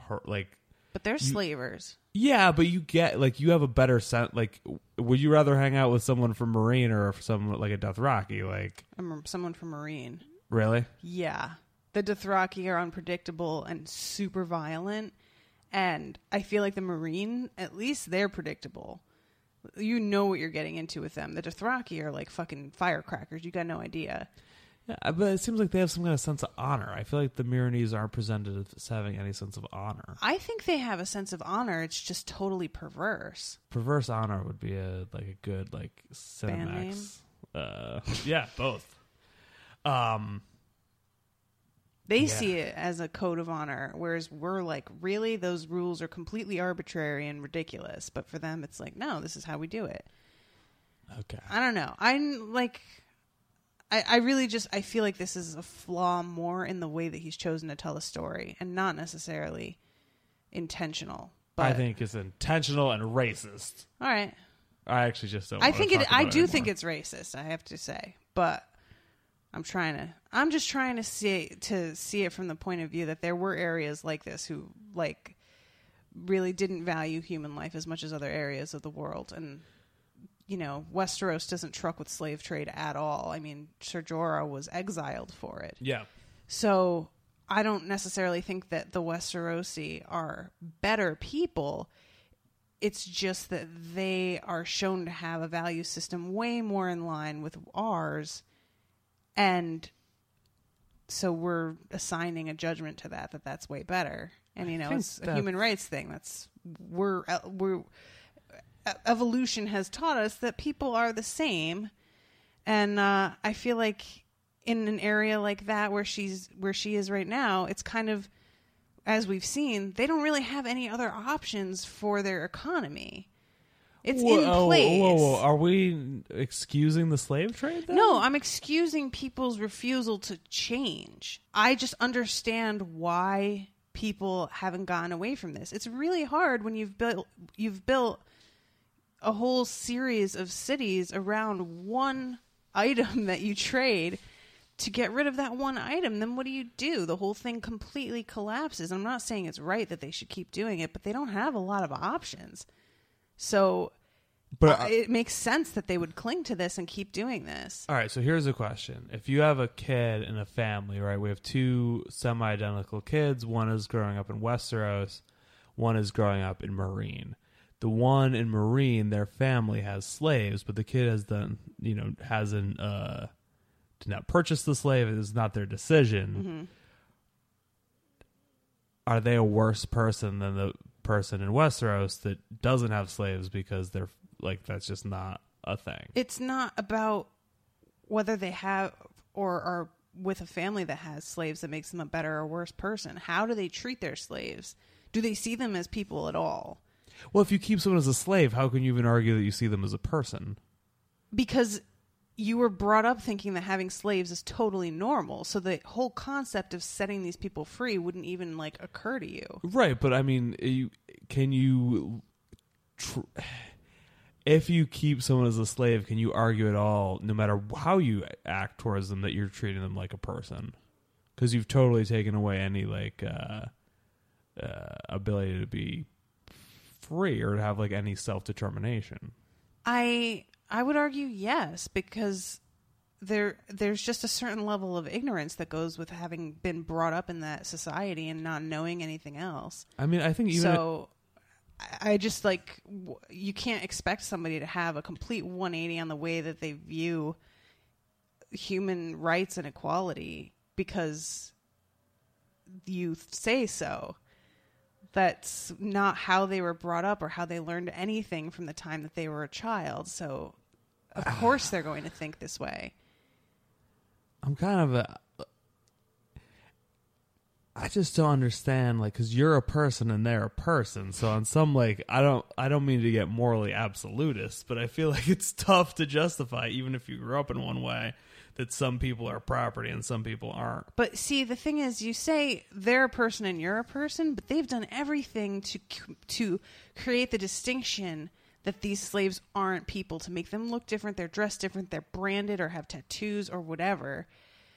her like But they're slavers. yeah, but you get like you have a better sense. Like, would you rather hang out with someone from Meereen or someone like a Dothraki? Like, I'm someone from Meereen. really? Yeah. The Dothraki are unpredictable and super violent. And I feel like the Meereen, at least they're predictable. You know what you're getting into with them. The Dothraki are like fucking firecrackers. You got no idea. Yeah, but it seems like they have some kind of sense of honor. I feel like the Meereenese aren't presented as having any sense of honor. I think they have a sense of honor. It's just totally perverse. Perverse honor would be a like a good like? Cinemax. Uh, yeah, both. Um, They Yeah. see it as a code of honor, whereas we're like, really? Those rules are completely arbitrary and ridiculous. But for them, it's like, no, this is how we do it. okay. I don't know. I'm like, I, I really just I feel like this is a flaw more in the way that he's chosen to tell the story and not necessarily intentional. But I think it's intentional and racist. all right. I actually just don't. I think it. I do anymore. think it's racist. I have to say, but I'm trying to. I'm just trying to see to see it from the point of view that there were areas like this who like really didn't value human life as much as other areas of the world, and you know, Westeros doesn't truck with slave trade at all. I mean, Ser Jorah was exiled for it. Yeah. So I don't necessarily think that the Westerosi are better people. It's just that they are shown to have a value system way more in line with ours. And so we're assigning a judgment to that, that that's way better. And, you know, it's a human rights thing. That's, we're, uh, we're, e- evolution has taught us that people are the same and uh, I feel like in an area like that where she's where she is right now, it's kind of as we've seen, they don't really have any other options for their economy. It's in oh, Whoa, place. Whoa, whoa, Are we excusing the slave trade? Then? No, I'm excusing people's refusal to change. I just understand why people haven't gotten away from this. It's really hard when you've built you've built a whole series of cities around one item that you trade to get rid of that one item then what do you do the whole thing completely collapses i'm not saying it's right that they should keep doing it but they don't have a lot of options so But uh, it makes sense that they would cling to this and keep doing this All right, so here's a question. If you have a kid in a family, right? We have two semi identical kids. One is growing up in Westeros, one is growing up in Meereen. The one in Meereen, their family has slaves, but the kid has done, you know, hasn't uh did not purchase the slave. It is not their decision. Are they a worse person than the person in Westeros that doesn't have slaves because they're like that's just not a thing? it's not about whether they have or are with a family that has slaves that makes them a better or worse person. How do they treat their slaves? Do they see them as people at all? Well, if you keep someone as a slave, how can you even argue that you see them as a person? Because you were brought up thinking that having slaves is totally normal. So the whole concept of setting these people free wouldn't even like occur to you. Right, but I mean, you can you tr- if you keep someone as a slave, can you argue at all no matter how you act towards them that you're treating them like a person? Cuz you've totally taken away any like uh uh ability to be free or to have like any self-determination. I I would argue yes because there there's just a certain level of ignorance that goes with having been brought up in that society and not knowing anything else. I mean, I think even so I just like w- you can't expect somebody to have a complete 180 on the way that they view human rights and equality because you say so. That's not how they were brought up or how they learned anything from the time that they were a child. So, of course, they're going to think this way. I'm kind of a. I just don't understand, like, because you're a person and they're a person. So on some, like, I don't, I don't mean to get morally absolutist, but I feel like it's tough to justify, even if you grew up in one way, that some people are property and some people aren't. But see, the thing is, you say they're a person and you're a person, but they've done everything to to create the distinction that these slaves aren't people to make them look different. They're dressed different. They're branded or have tattoos or whatever.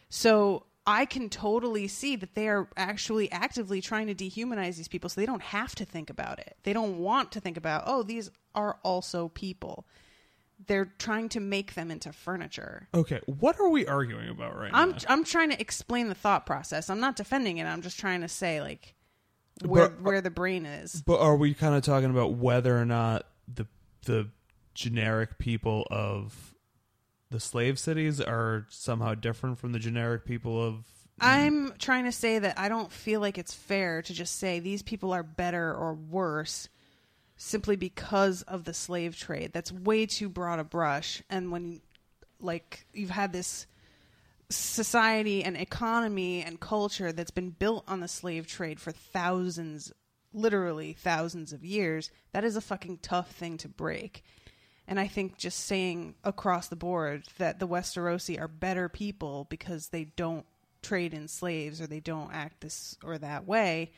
So I can totally see that they are actually actively trying to dehumanize these people, so they don't have to think about it. They don't want to think about, oh, these are also people. They're trying to make them into furniture. Okay, what are we arguing about right I'm now? I'm trying to explain the thought process. I'm not defending it. I'm just trying to say like where But- where the brain is. But are we kind of talking about whether or not the the generic people of the slave cities are somehow different from the generic people of I'm trying to say that I don't feel like it's fair to just say these people are better or worse simply because of the slave trade. That's way too broad a brush. And when like you've had this society and economy and culture that's been built on the slave trade for thousands literally thousands of years that is a fucking tough thing to break And I think just saying across the board that the Westerosi are better people because they don't trade in slaves or they don't act this or that way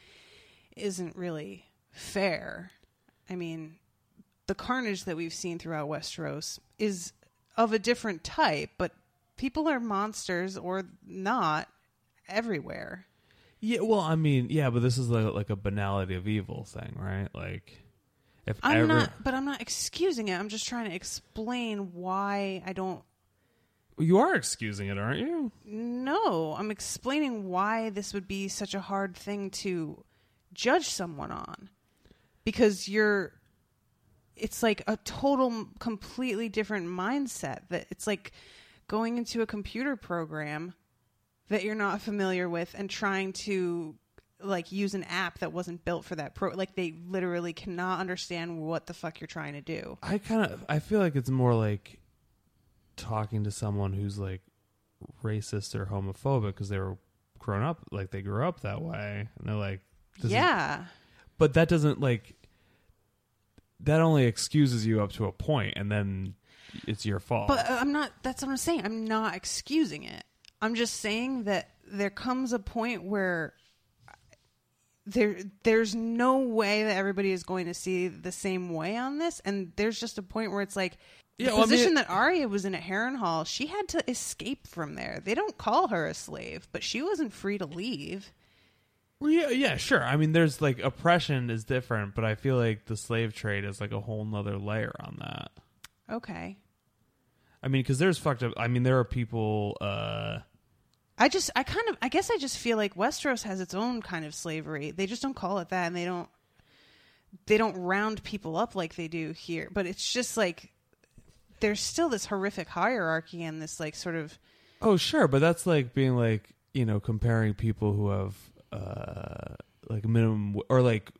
isn't really fair. I mean, the carnage that we've seen throughout Westeros is of a different type, but people are monsters or not everywhere. Yeah, well, I mean, yeah, but this is like, like a banality of evil thing, right? Like, if I'm ever, not, but I'm not excusing it. I'm just trying to explain why I don't. you are excusing it, aren't you? No, I'm explaining why this would be such a hard thing to judge someone on, because you're. It's like a total, completely different mindset. That it's like going into a computer program that you're not familiar with and trying to like use an app that wasn't built for that pro like they literally cannot understand what the fuck you're trying to do. I kind of, I feel like it's more like talking to someone who's like racist or homophobic because they were grown up, like they grew up that way, and they're like, this is- yeah. but that doesn't like that only excuses you up to a point, and then it's your fault. But uh, I'm not that's what I'm saying. I'm not excusing it. I'm just saying that there comes a point where there there's no way that everybody is going to see the same way on this and there's just a point where it's like the Yeah, well, I mean- position that Arya was in at Harrenhal, she had to escape from there. They don't call her a slave, but she wasn't free to leave. Well, yeah, yeah, sure. I mean, there's like oppression is different, but I feel like the slave trade is like a whole nother layer on that. Okay. I mean, because there's fucked up. I mean, there are people. uh I just, I kind of, I guess I just feel like Westeros has its own kind of slavery. They just don't call it that, and they don't, they don't round people up like they do here. But it's just like there's still this horrific hierarchy and this like sort of Oh, sure, but that's like being like you know comparing people who have uh like minimum or like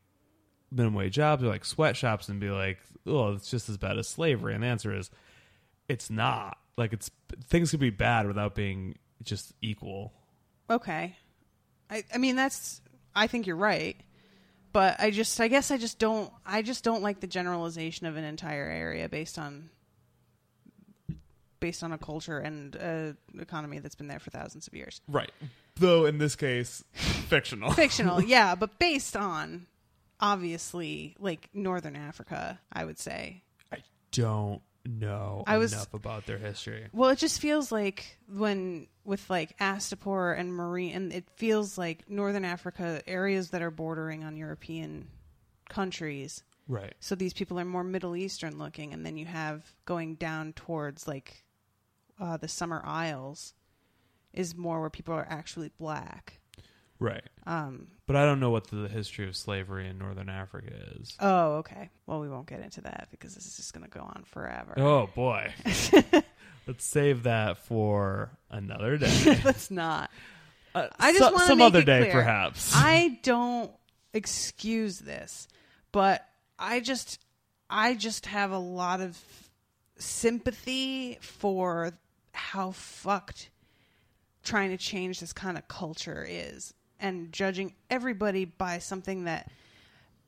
minimum wage jobs or like sweatshops and be like, oh, it's just as bad as slavery. And the answer is, it's not. Like it's things could be bad without being just equal. okay. I, I mean that's, I think you're right, but I just, I guess I just don't, I just don't like the generalization of an entire area based on. Based on a culture and a economy that's been there for thousands of years. Right. Though in this case, fictional. fictional, yeah, but based on obviously like northern Africa, I would say. I don't know I was- enough about their history. Well, it just feels like when with like Astapor and Meereen, and it feels like northern Africa areas that are bordering on European countries. Right. So these people are more Middle Eastern looking, and then you have going down towards like uh, the Summer Isles is more where people are actually black. Right. Um, But I don't know what the history of slavery in Northern Africa is. oh, okay. Well, we won't get into that because this is just going to go on forever. Oh boy. Let's save that for another day. Let's not. Uh, I just so- want some other day, clear. perhaps. I don't excuse this, but I just, I just have a lot of sympathy for how fucked trying to change this kind of culture is, and judging everybody by something that.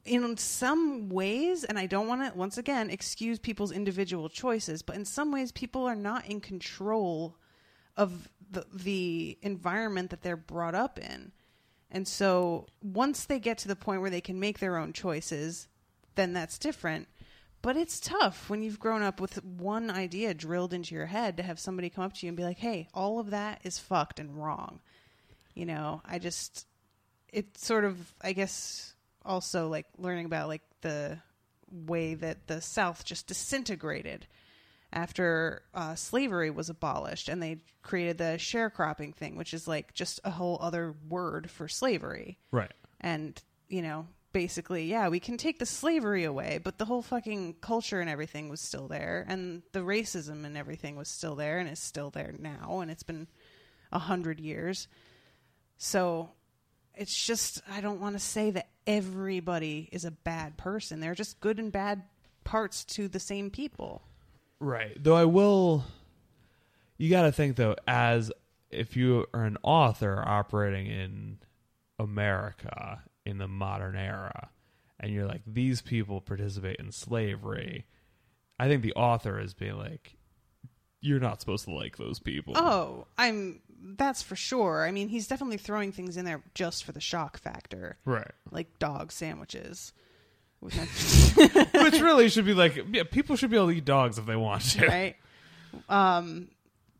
In some ways, and I don't want to once again excuse people's individual choices, but in some ways, people are not in control of the the environment that they're brought up in. And so once they get to the point where they can make their own choices, then that's different. But it's tough when you've grown up with one idea drilled into your head to have somebody come up to you and be like, "Hey, all of that is fucked and wrong." You know, I just it's sort of I guess also like learning about like the way that the South just disintegrated after uh, slavery was abolished and they created the sharecropping thing, which is like just a whole other word for slavery. right. And, you know, basically, yeah, we can take the slavery away, but the whole fucking culture and everything was still there. And the racism and everything was still there and is still there now. And it's been a hundred years. So it's just, I don't want to say that everybody is a bad person. They're just good and bad parts to the same people. Right. Though I will you got to think though as if you are an author operating in America in the modern era and you're like these people participate in slavery I think the author is being like, you're not supposed to like those people. Oh, I'm. That's for sure. I mean, he's definitely throwing things in there just for the shock factor, right. like dog sandwiches. Which Which really should be like, yeah, people should be able to eat dogs if they want to. right? Um,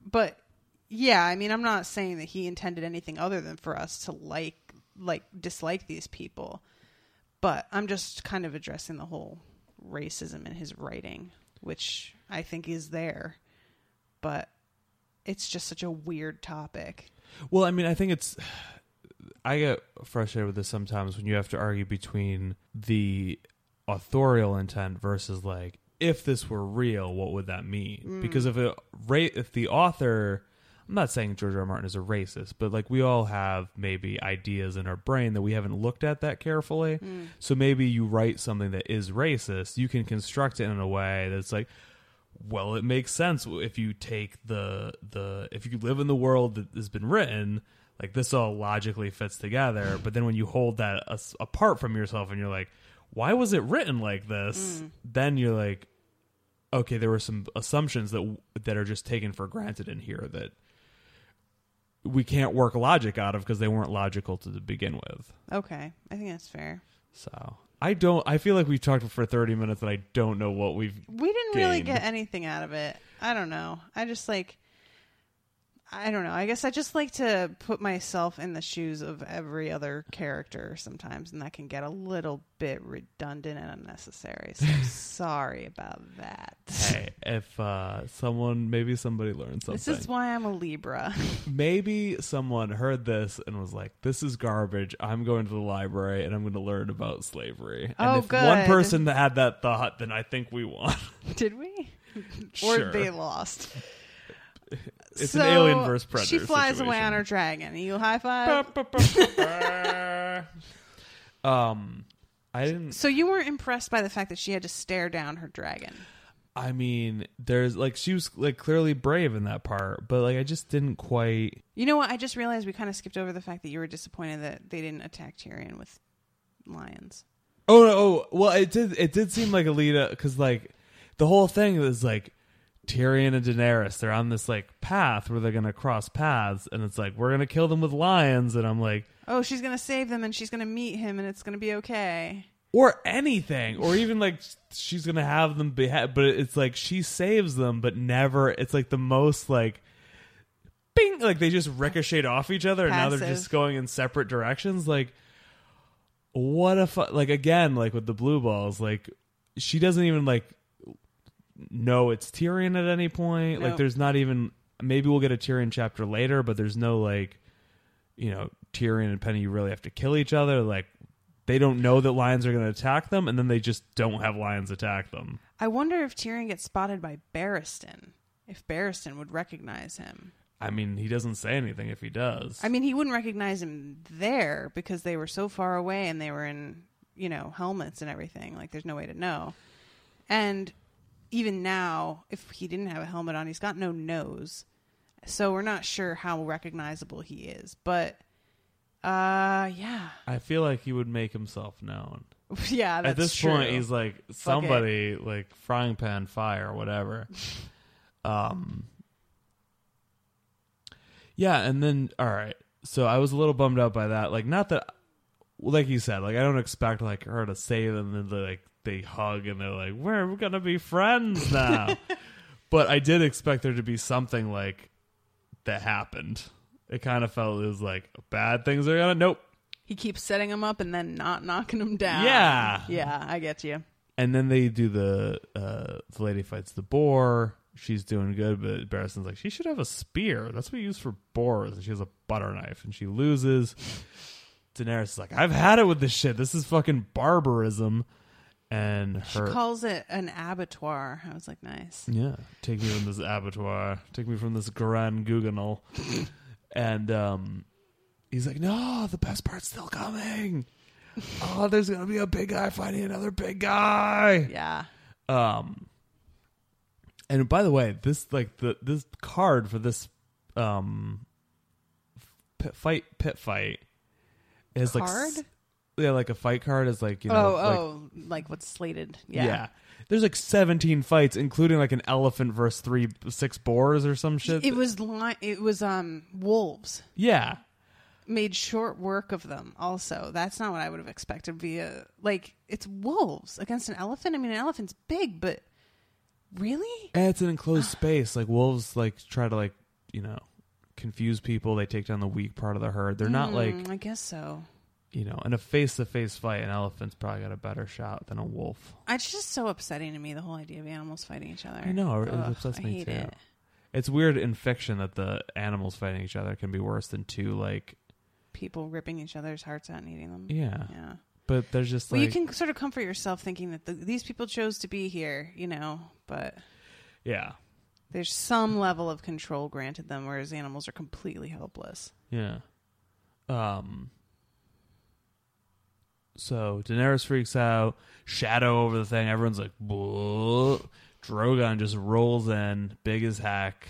but yeah, I mean, I'm not saying that he intended anything other than for us to like, like, dislike these people. But I'm just kind of addressing the whole racism in his writing, which I think is there, but it's just such a weird topic. Well, I mean, I think it's. I get frustrated with this sometimes when you have to argue between the authorial intent versus like if this were real, what would that mean? Mm. Because if ra- if the author, I'm not saying George R. R. Martin is a racist, but like we all have maybe ideas in our brain that we haven't looked at that carefully. Mm. So maybe you write something that is racist, you can construct it in a way that's like, well, it makes sense if you take the the if you live in the world that has been written, like this all logically fits together. But then when you hold that as, apart from yourself and you're like, why was it written like this? Mm. Then you're like, okay, there were some assumptions that that are just taken for granted in here that we can't work logic out of because they weren't logical to begin with. Okay, I think that's fair. So I don't. I feel like we've talked for thirty minutes and I don't know what we've. We didn't really gained. get anything out of it. I don't know. I just like I don't know. I guess I just like to put myself in the shoes of every other character sometimes and that can get a little bit redundant and unnecessary. So sorry about that. Hey, if uh, someone, maybe somebody learned something. This is why I'm a Libra. maybe someone heard this and was like, "This is garbage. I'm going to the library and I'm going to learn about slavery." And Oh, if one person that had that thought, then I think we won. Did we? Sure. Or they lost. It's So, an alien versus predator. She flies away on her dragon. You high five? um, I didn't. so you weren't impressed by the fact that she had to stare down her dragon. I mean, there's like she was like clearly brave in that part, but like I just didn't quite. You know what? I just realized we kind of skipped over the fact that you were disappointed that they didn't attack Tyrion with lions. Oh no! Oh well, it did. It did seem like Alita because like the whole thing was like Tyrion and Daenerys. They're on this like path where they're gonna cross paths, and it's like we're gonna kill them with lions, and I'm like, Oh, she's gonna save them and she's gonna meet him and it's gonna be okay. or anything, or even like she's gonna have them behead, but it's like she saves them, but never. It's like the most like. Bing! Like they just ricocheted off each other, and now they're just going in separate directions. Like, what a fu- like again like with the blue balls like she doesn't even like know it's Tyrion at any point like there's not even maybe we'll get a Tyrion chapter later but there's no like you know Tyrion and Penny really have to kill each other like they don't know that lions are going to attack them and then they just don't have lions attack them I wonder if Tyrion gets spotted by Barristan. If Barristan would recognize him. I mean he doesn't say anything if he does I mean, he wouldn't recognize him there because they were so far away and they were in, you know, helmets and everything. Like, there's no way to know. And even now, if he didn't have a helmet on, he's got no nose. So we're not sure how recognizable he is. But, uh, yeah. I feel like he would make himself known yeah, that's at this true. point he's like somebody like frying pan fire or whatever um yeah and then all right so i was a little bummed out by that like not that like you said like i don't expect like her to save them and then like they hug and they're like we're gonna be friends now but i did expect there to be something like that happened it kind of felt it was like bad things are gonna nope He keeps setting him up and then not knocking him down. Yeah. Yeah, I get you. And then they do the uh the lady fights the boar. She's doing good, but Barristan's like, she should have a spear. That's what we use for boars. And she has a butter knife and she loses. Daenerys is like, I've had it with this shit. This is fucking barbarism. And She calls it an abattoir. I was like, nice. Yeah. Take me from this abattoir. Take me from this Grand Guignol. and um he's like, No, the best part's still coming. oh, there's gonna be a big guy fighting another big guy. Yeah. Um, and by the way, this like the this card for this um pit fight pit fight is like Card? s- yeah, like a fight card is like you oh, know, like, oh, like what's slated? Yeah. yeah. There's like 17 fights, including like an elephant versus three six boars or some shit. It was li- it was um wolves yeah, made short work of them. Also, that's not what I would have expected. Via like it's wolves against an elephant. I mean, an elephant's big, but really, and it's an enclosed space. Like wolves, like try to like you know confuse people. They take down the weak part of the herd. They're not like Mm, I guess so. You know in a face to face fight. An elephant's probably got a better shot than a wolf. It's just so upsetting to me the whole idea of animals fighting each other. I know it Ugh, upsets I me hate too. it. It's weird in fiction that the animals fighting each other can be worse than two like People ripping each other's hearts out and eating them. yeah. Yeah. But there's just Well, like you can sort of comfort yourself thinking that the, these people chose to be here, you know, but yeah there's some level of control granted them, whereas animals are completely helpless. Yeah. Um. So Daenerys freaks out. Shadow over the thing. Everyone's like, "Whoa!" Drogon just rolls in, big as heck,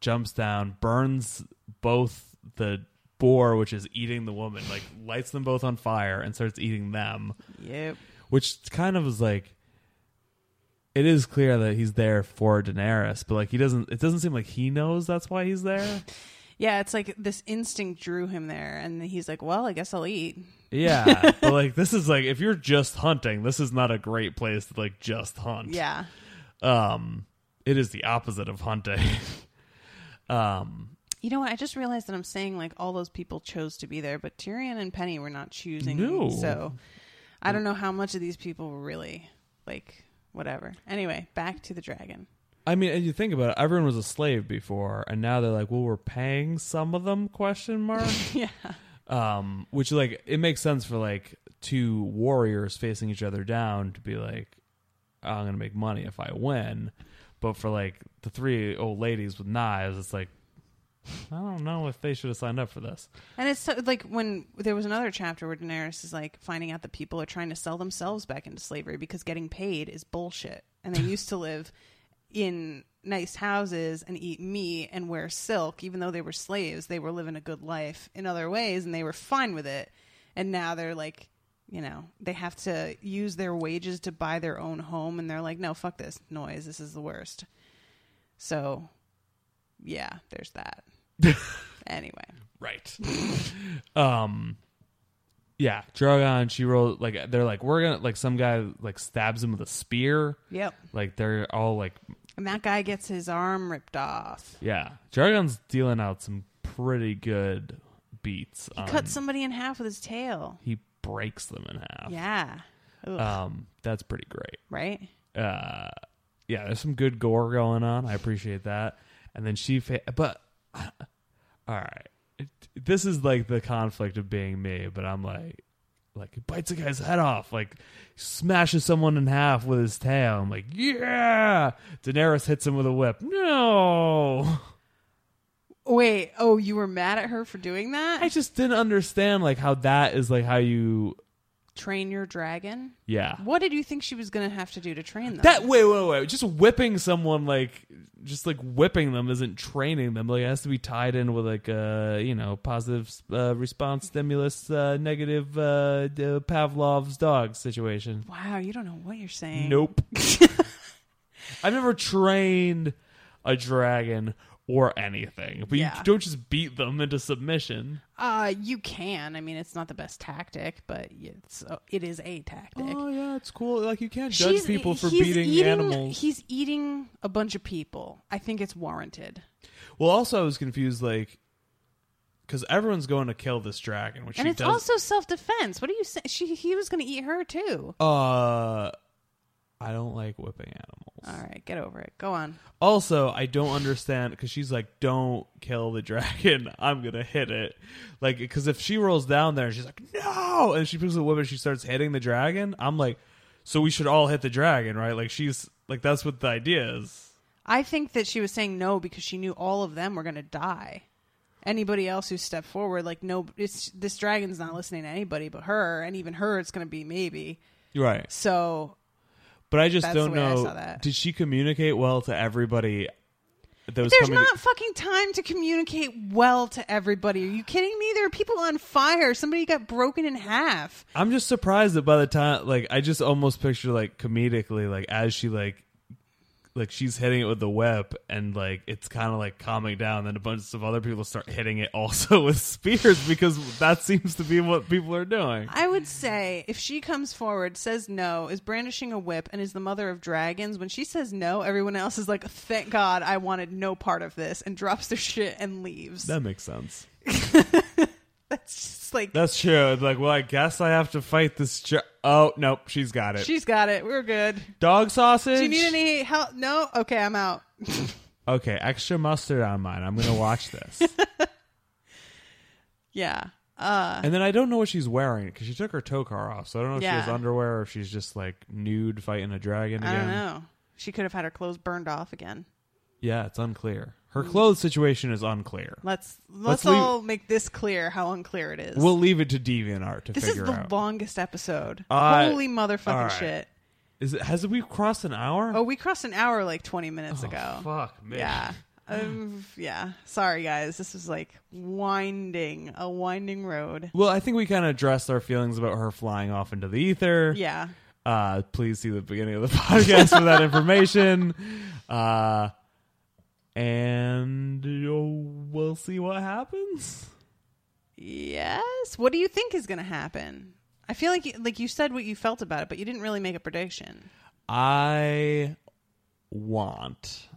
jumps down, burns both the boar, which is eating the woman, like lights them both on fire and starts eating them. Yep. Which kind of is like. It is clear that he's there for Daenerys, but like he doesn't. It doesn't seem like he knows that's why he's there. Yeah, it's like this instinct drew him there, and he's like, "Well, I guess I'll eat." Yeah, but like this is like if you're just hunting, this is not a great place to like just hunt. Yeah, Um it is the opposite of hunting. um you know what? I just realized that I'm saying like all those people chose to be there, but Tyrion and Penny were not choosing. No. So I don't know how much of these people were really like whatever. Anyway, back to the dragon. I mean, and you think about it, everyone was a slave before, and now they're like, "Well, we're paying some of them?" Question mark. yeah. um, which like it makes sense for like two warriors facing each other down to be like, "I'm gonna make money if I win," but for like the three old ladies with knives, it's like, I don't know if they should have signed up for this. And it's so, like when there was another chapter where Daenerys is like finding out that people are trying to sell themselves back into slavery because getting paid is bullshit. And they used to live in nice houses and eat meat and wear silk, even though they were slaves. They were living a good life in other ways and they were fine with it. And now they're like, you know, they have to use their wages to buy their own home. And they're like, no, fuck this noise. This is the worst. So, yeah, there's that. anyway. Right. um yeah, Drogon, she rolled like they're like we're gonna like some guy like stabs him with a spear. Yep. Like they're all like And that guy gets his arm ripped off. yeah. Drogon's dealing out some pretty good beats. He on- cuts somebody in half with his tail. he breaks them in half. Yeah. Ugh. Um that's pretty great. right? uh yeah there's some good gore going on i appreciate that and then she fa- but all right it, this is like the conflict of being me but i'm like like he bites a guy's head off like smashes someone in half with his tail. I'm like yeah! Daenerys hits him with a whip. No! Wait, oh, you were mad at her for doing that? i just didn't understand like how that is like how you Train your dragon? yeah What did you think she was going to have to do to train them? That wait, wait, wait. Just whipping someone like just like whipping them isn't training them. Like it has to be tied in with like a you know positive uh, response stimulus, uh, negative uh, uh, Pavlov's dog situation. wow, you don't know what you're saying. Nope. I've never trained a dragon or anything, but Yeah. you don't just beat them into submission. Uh, you can. I mean, it's not the best tactic, but it's uh, it is a tactic. Oh yeah, it's cool. Like you can't judge She's- people for beating eating, animals. He's eating a bunch of people. I think it's warranted. Well, also I was confused, like, because everyone's going to kill this dragon, which and it's does. also self defense. What are you saying? She he was going to eat her too. uh, I don't like whipping animals. All right, get over it. Go on. Also, I don't understand because she's like, "Don't kill the dragon. I'm gonna hit it." Like, because if she rolls down there she's like, "No," and she picks the whip and she starts hitting the dragon, I'm like, "So we should all hit the dragon, right?" Like, she's like, that's what the idea is. I think that she was saying no because she knew all of them were going to die. Anybody else who stepped forward, like no, it's this dragon's not listening to anybody but her, and even her, it's going to be maybe. Right. So But I just That's don't way I know. that. Did she communicate well to everybody that was There's coming. not fucking time to communicate well to everybody. Are you kidding me? There are people on fire. Somebody got broken in half. I'm just surprised that by the time, like, I just almost picture like comedically, like as she like, like she's hitting it with the whip, and like it's kind of like calming down. Then a bunch of other people start hitting it also with spears because that seems to be what people are doing. I would say if she comes forward, says no, is brandishing a whip, and is the mother of dragons, when she says no, everyone else is like, thank God I wanted no part of this, and drops their shit and leaves. That makes sense. That's just like, That's true. It's like, well, I guess I have to fight this. J- oh nope, she's got it. she's got it. We're good. Dog sausage. Do you need any help? No? Okay, I'm out. Okay, extra mustard on mine. I'm gonna watch this. yeah. Uh, and then I don't know what she's wearing because she took her tokar off, so I don't know if she has underwear or if she's just like nude fighting a dragon I again. don't know. She could have had her clothes burned off again. Yeah, it's unclear. Her clothes situation is unclear. Let's let's, Let's leave- all make this clear how unclear it is. We'll leave it to DeviantArt to this is figure the out. longest episode. Uh, Holy motherfucking all right. shit! Is it has we crossed an hour? Oh, we crossed an hour like 20 minutes Oh, ago. fuck me. Yeah. Um, yeah. Sorry, guys. This was like winding, a winding road. Well, I think we kind of addressed our feelings about her flying off into the ether. Yeah. Uh, please see the beginning of the podcast for that information. Uh, and we'll see what happens. Yes. What do you think is going to happen? I feel like you, like you said what you felt about it, but you didn't really make a prediction. I want,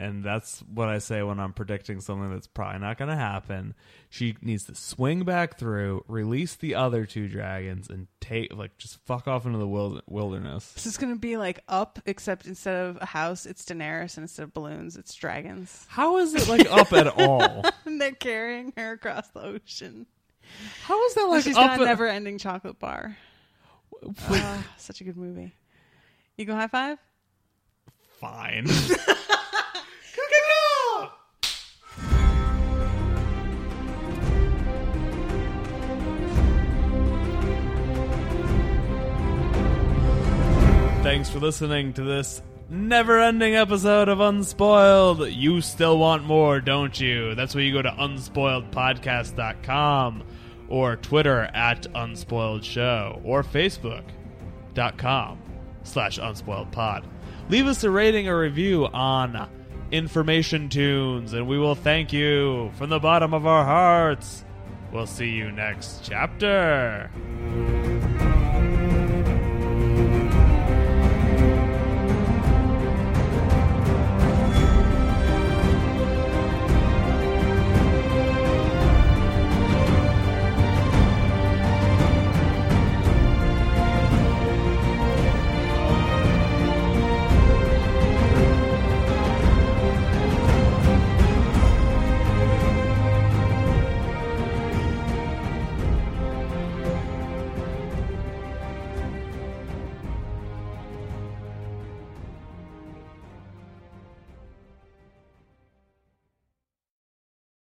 and that's what I say when I'm predicting something that's probably not going to happen. She needs to swing back through, release the other two dragons, and take like just fuck off into the wild- wilderness. This is going to be like up, except instead of a house, it's Daenerys, and instead of balloons, it's dragons. How is it like up at all? and they're carrying her across the ocean. How is that like she's up got a at- never-ending chocolate bar. Ah, such a good movie. You go high five. Fine. Thanks for listening to this never ending episode of Unspoiled. You still want more, don't you? That's where you go to unspoiledpodcast.com or Twitter at Unspoiled Show or Facebook.com slash unspoiled pod. Leave us a rating or review on Information Tunes, and we will thank you from the bottom of our hearts. We'll see you next chapter.